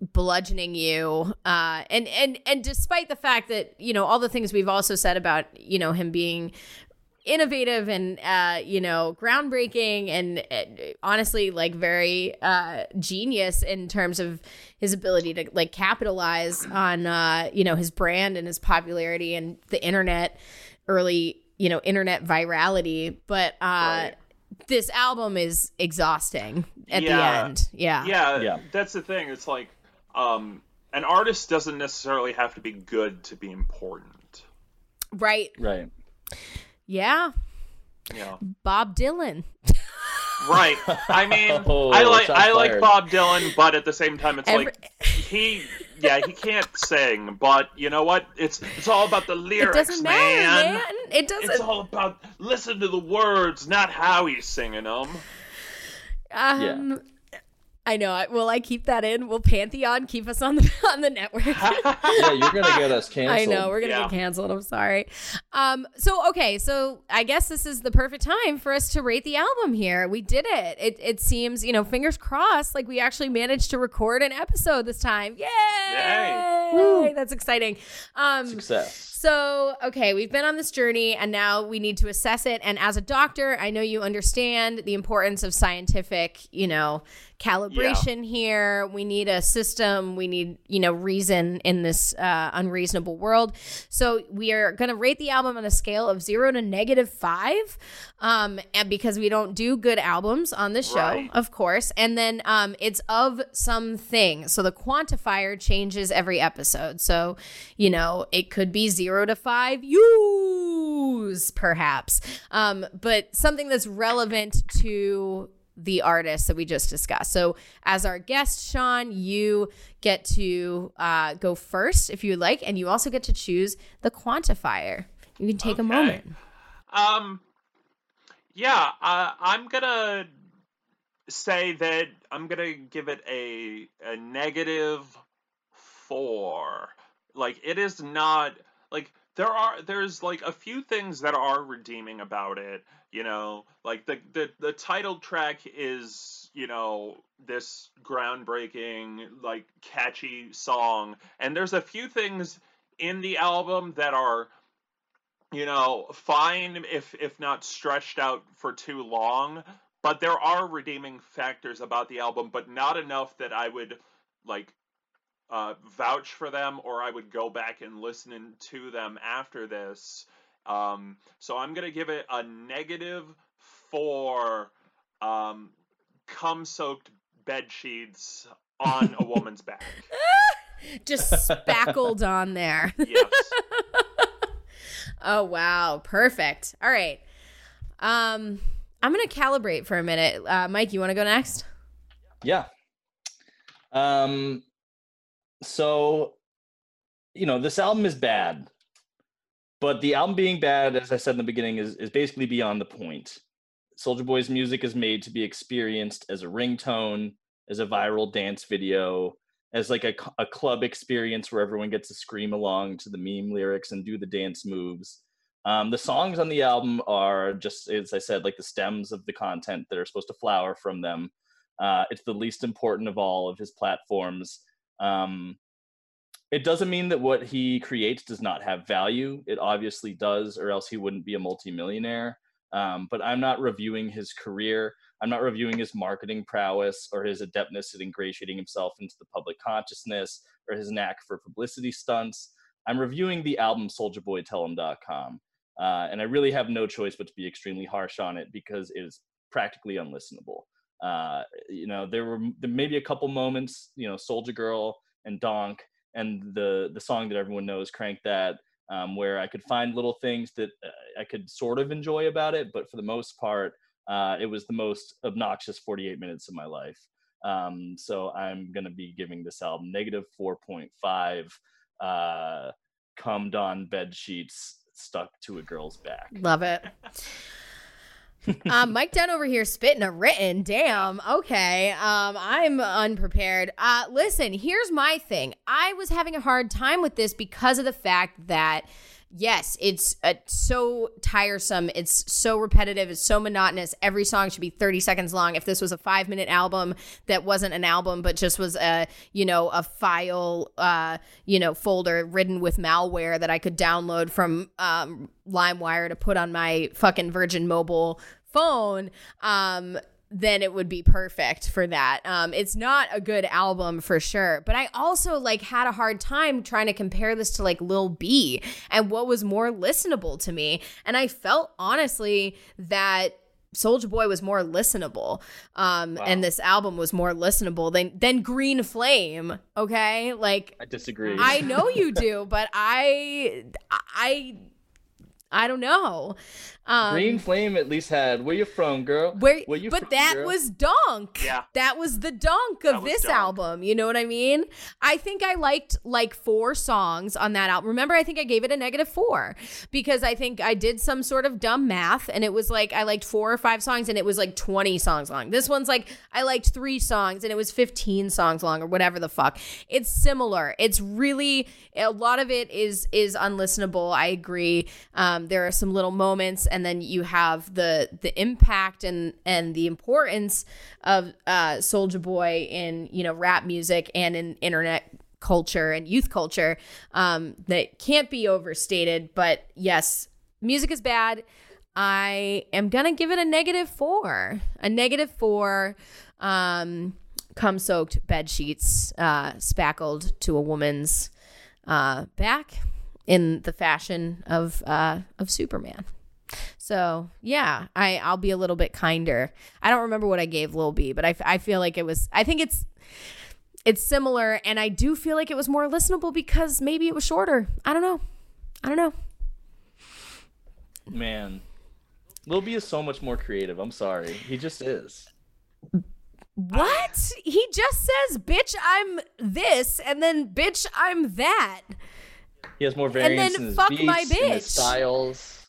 bludgeoning you uh and and and despite the fact that you know all the things we've also said about you know him being innovative and uh you know groundbreaking and uh, honestly like very uh genius in terms of his ability to like capitalize on uh you know his brand and his popularity and the internet early you know internet virality but uh Right. this album is exhausting at Yeah. the end yeah Yeah, Yeah. that's the thing. It's like um an artist doesn't necessarily have to be good to be important. right Right. yeah You know. bob dylan Right. I mean, Oh, I like shots I like. Bob Dylan, but at the same time, it's Every- like he, yeah, he can't sing. But you know what? It's it's all about the lyrics, it lyrics, doesn't matter man. man it doesn't It's all about listen to the words, not how he's singing them. Um, I know. I- Will I keep that in? Will Pantheon keep us on the on the network? Yeah, you're gonna get us canceled. I know we're gonna Yeah. get canceled. I'm sorry. Um. So okay. So I guess this is the perfect time for us to rate the album. Here we did it. It it seems you know fingers crossed like we actually managed to record an episode this time. Yay! Yay. That's exciting. Um. Success. So, okay, we've been on this journey and now we need to assess it. And as a doctor, I know you understand the importance of scientific, you know, calibration here. We need a system, we need, you know, reason in this uh, unreasonable world. So, we are going to rate the album on a scale of zero to negative five. Um, and because we don't do good albums on this show, Right. of course. And then um, it's of something. So the quantifier changes every episode. So, you know, it could be zero to five use, perhaps. Um, but something that's relevant to the artist that we just discussed. So, as our guest, Sean, you get to uh, go first if you would like, and you also get to choose the quantifier. You can take a moment. Um, yeah, uh, I'm gonna say that I'm gonna give it a a negative four. Like it is not like there are there's like a few things that are redeeming about it. You know, like the the the title track is you know this groundbreaking like catchy song, and there's a few things in the album that are you know, fine if if not stretched out for too long, but there are redeeming factors about the album, but not enough that I would like uh, vouch for them or I would go back and listen to them after this. Um, so I'm gonna give it a negative four um, cum soaked bed sheets on a woman's back. Just spackled on there. Yes. Oh wow, perfect. All right. Um I'm going to calibrate for a minute. Uh Mike, you want to go next? Yeah. Um. So, you know, this album is bad, but the album being bad, as I said in the beginning, is is basically beyond the point. Soulja Boy's music is made to be experienced as a ringtone, as a viral dance video, as like a, a club experience where everyone gets to scream along to the meme lyrics and do the dance moves. Um, the songs on the album are just, as I said, like the stems of the content that are supposed to flower from them. Uh, it's the least important of all of his platforms. Um, it doesn't mean that what he creates does not have value. It obviously does, or else he wouldn't be a multimillionaire. Um, but I'm not reviewing his career. I'm not reviewing his marketing prowess or his adeptness at ingratiating himself into the public consciousness or his knack for publicity stunts. I'm reviewing the album souljaboytellem.com. Uh, and I really have no choice but to be extremely harsh on it because it is practically unlistenable. Uh, you know, there were there maybe a couple moments, you know, Soulja Girl and Donk and the the song that everyone knows, Crank That, um, where I could find little things that uh, I could sort of enjoy about it, but for the most part, uh, it was the most obnoxious 48 minutes of my life. Um, so I'm to be giving this album negative 4.5 uh, cummed on bed sheets stuck to a girl's back. Love it. Um, Mike Dunn over here spitting a written. Damn. Okay. Um, I'm unprepared. Uh, listen, here's my thing. I was having a hard time with this because of the fact that yes, it's uh, so tiresome. It's so repetitive. It's so monotonous. Every song should be 30 seconds long. If this was a five minute album that wasn't an album, but just was a, you know, a file, uh, you know, folder ridden with malware that I could download from um, LimeWire to put on my fucking Virgin Mobile phone, um, then it would be perfect for that. Um, it's not a good album for sure, but I also like had a hard time trying to compare this to like Lil B and what was more listenable to me. And I felt honestly that Soulja Boy was more listenable, um, wow. and this album was more listenable than than Green Flame. Okay, like I disagree. I know you do, but I I I don't know. Um, Green Flame at least had "Where you from, girl?" Where, Where you but from, that girl? was Donk. Yeah, that was the Donk of this Donk. album. You know what I mean? I think I liked like four songs on that album. Remember, I think I gave it a negative four because I think I did some sort of dumb math, and it was like I liked four or five songs, and it was like twenty songs long. This one's like I liked three songs, and it was fifteen songs long, or whatever the fuck. It's similar. It's really a lot of it is is unlistenable. I agree. Um, there are some little moments, and then you have the the impact and and the importance of uh, Soulja Boy in you know rap music and in internet culture and youth culture um, that can't be overstated. But yes, music is bad. I am gonna give it a negative four. A negative four. Um, cum soaked bed sheets uh, spackled to a woman's uh, back in the fashion of uh, of Superman. So yeah, I I'll be a little bit kinder. I don't remember what I gave Lil B, but I, I feel like it was. I think it's it's similar, and I do feel like it was more listenable because maybe it was shorter. I don't know. I don't know. Man, Lil B is so much more creative. I'm sorry, he just is. What? He just says, "Bitch, I'm this," and then "Bitch, I'm that." He has more variance then in his fuck beats, my bitch. styles.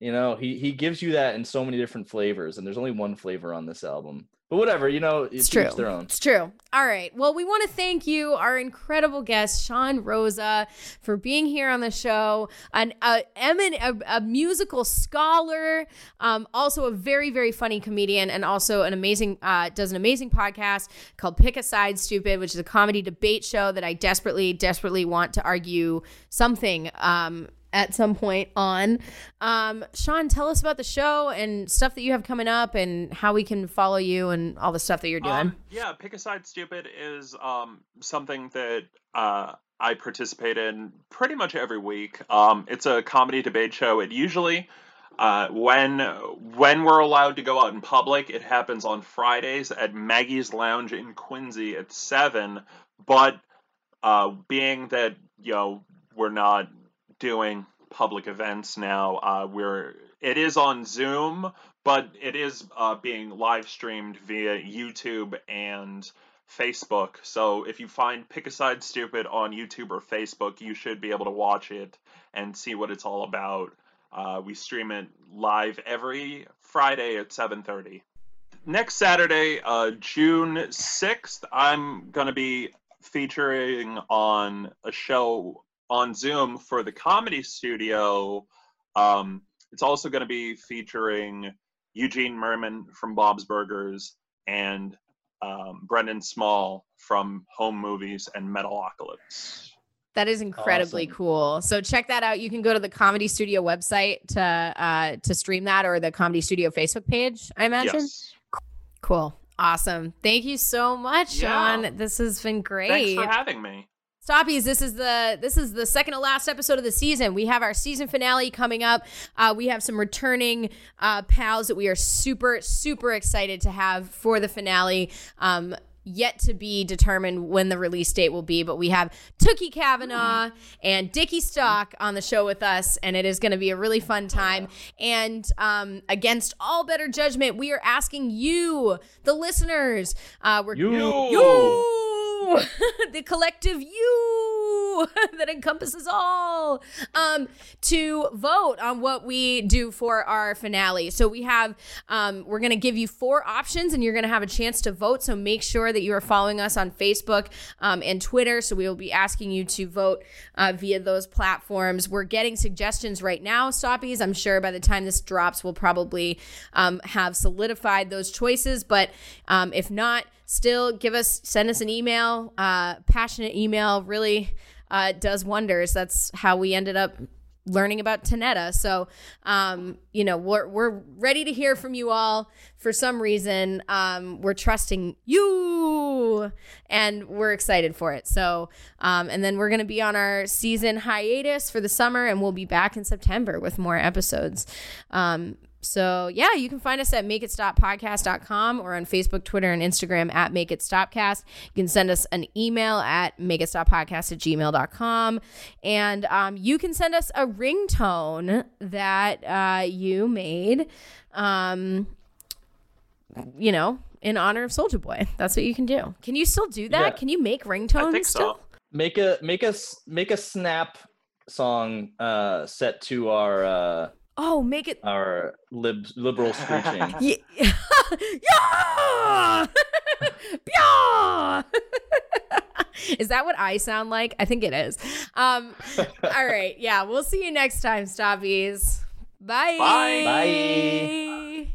You know, he he gives you that in so many different flavors, and there's only one flavor on this album. But whatever, you know, It's true. their own. It's true. All right. Well, we want to thank you, our incredible guest, Sean Rosa, for being here on the show. An a, a, a musical scholar, um, also a very, very funny comedian, and also an amazing, uh, does an amazing podcast called Pick a Side Stupid, which is a comedy debate show that I desperately, desperately want to argue something. Um, at some point on. Um, Sean, tell us about the show and stuff that you have coming up and how we can follow you and all the stuff that you're doing. Um, yeah, Pick a Side Stupid is um, something that uh, I participate in pretty much every week. Um, it's a comedy debate show. It usually, uh, when when we're allowed to go out in public, it happens on Fridays at Maggie's Lounge in Quincy at seven. But uh, being that you know we're not doing public events now, uh, we're it is on Zoom, but it is uh, being live streamed via YouTube and Facebook. So if you find Pick a Side Stupid on YouTube or Facebook, you should be able to watch it and see what it's all about. Uh, we stream it live every Friday at 7:30. next Saturday, uh, June 6th, I'm to be featuring on a show on Zoom for the Comedy Studio. Um, it's also going to be featuring Eugene Mirman from Bob's Burgers and um, Brendan Small from Home Movies and Metalocalypse. That is incredibly Awesome. cool. So check that out. You can go to the Comedy Studio website to uh, to stream that, or the Comedy Studio Facebook page. I imagine. Yes. Cool. Awesome. Thank you so much, Yeah. Sean. This has been great. Thanks for having me. Stoppies, this is the this is the second to last episode of the season. We have our season finale coming up. Uh, we have some returning uh, pals that we are super super excited to have for the finale. Um, yet to be determined when the release date will be, but we have Tookie Kavanaugh and Dickie Stock on the show with us, and it is going to be a really fun time. And um, against all better judgment, we are asking you, the listeners, uh, we're You. you, the collective you that encompasses all, um, to vote on what we do for our finale. So we have, um, we're going to give you four options and you're going to have a chance to vote. So make sure that you are following us on Facebook um, and Twitter. So we will be asking you to vote uh, via those platforms. We're getting suggestions right now, Stoppies. I'm sure by the time this drops, we'll probably um, have solidified those choices. But um, if not, still give us send us an email uh, passionate email really uh, does wonders that's how we ended up learning about Tanetta. So, um, you know, we're, we're ready to hear from you all. For some reason, um, we're trusting you and we're excited for it. So, um, and then we're going to be on our season hiatus for the summer and we'll be back in September with more episodes. Um, so yeah, you can find us at makeitstoppodcast.com or on Facebook, Twitter, and Instagram at Make It Stopcast. You can send us an email at makeitstoppodcast at gmail.com. And um, you can send us a ringtone that uh, you made, um, you know, in honor of Soulja Boy. That's what you can do. Can you still do that? Yeah. Can you make ringtones I think still? so. Make a make us make a snap song uh set to our uh Oh, make it. our lib liberal screeching. Yeah. yeah! yeah! is that what I sound like? I think it is. Um, all right. Yeah. We'll see you next time, Stoppies. Bye. Bye. Bye.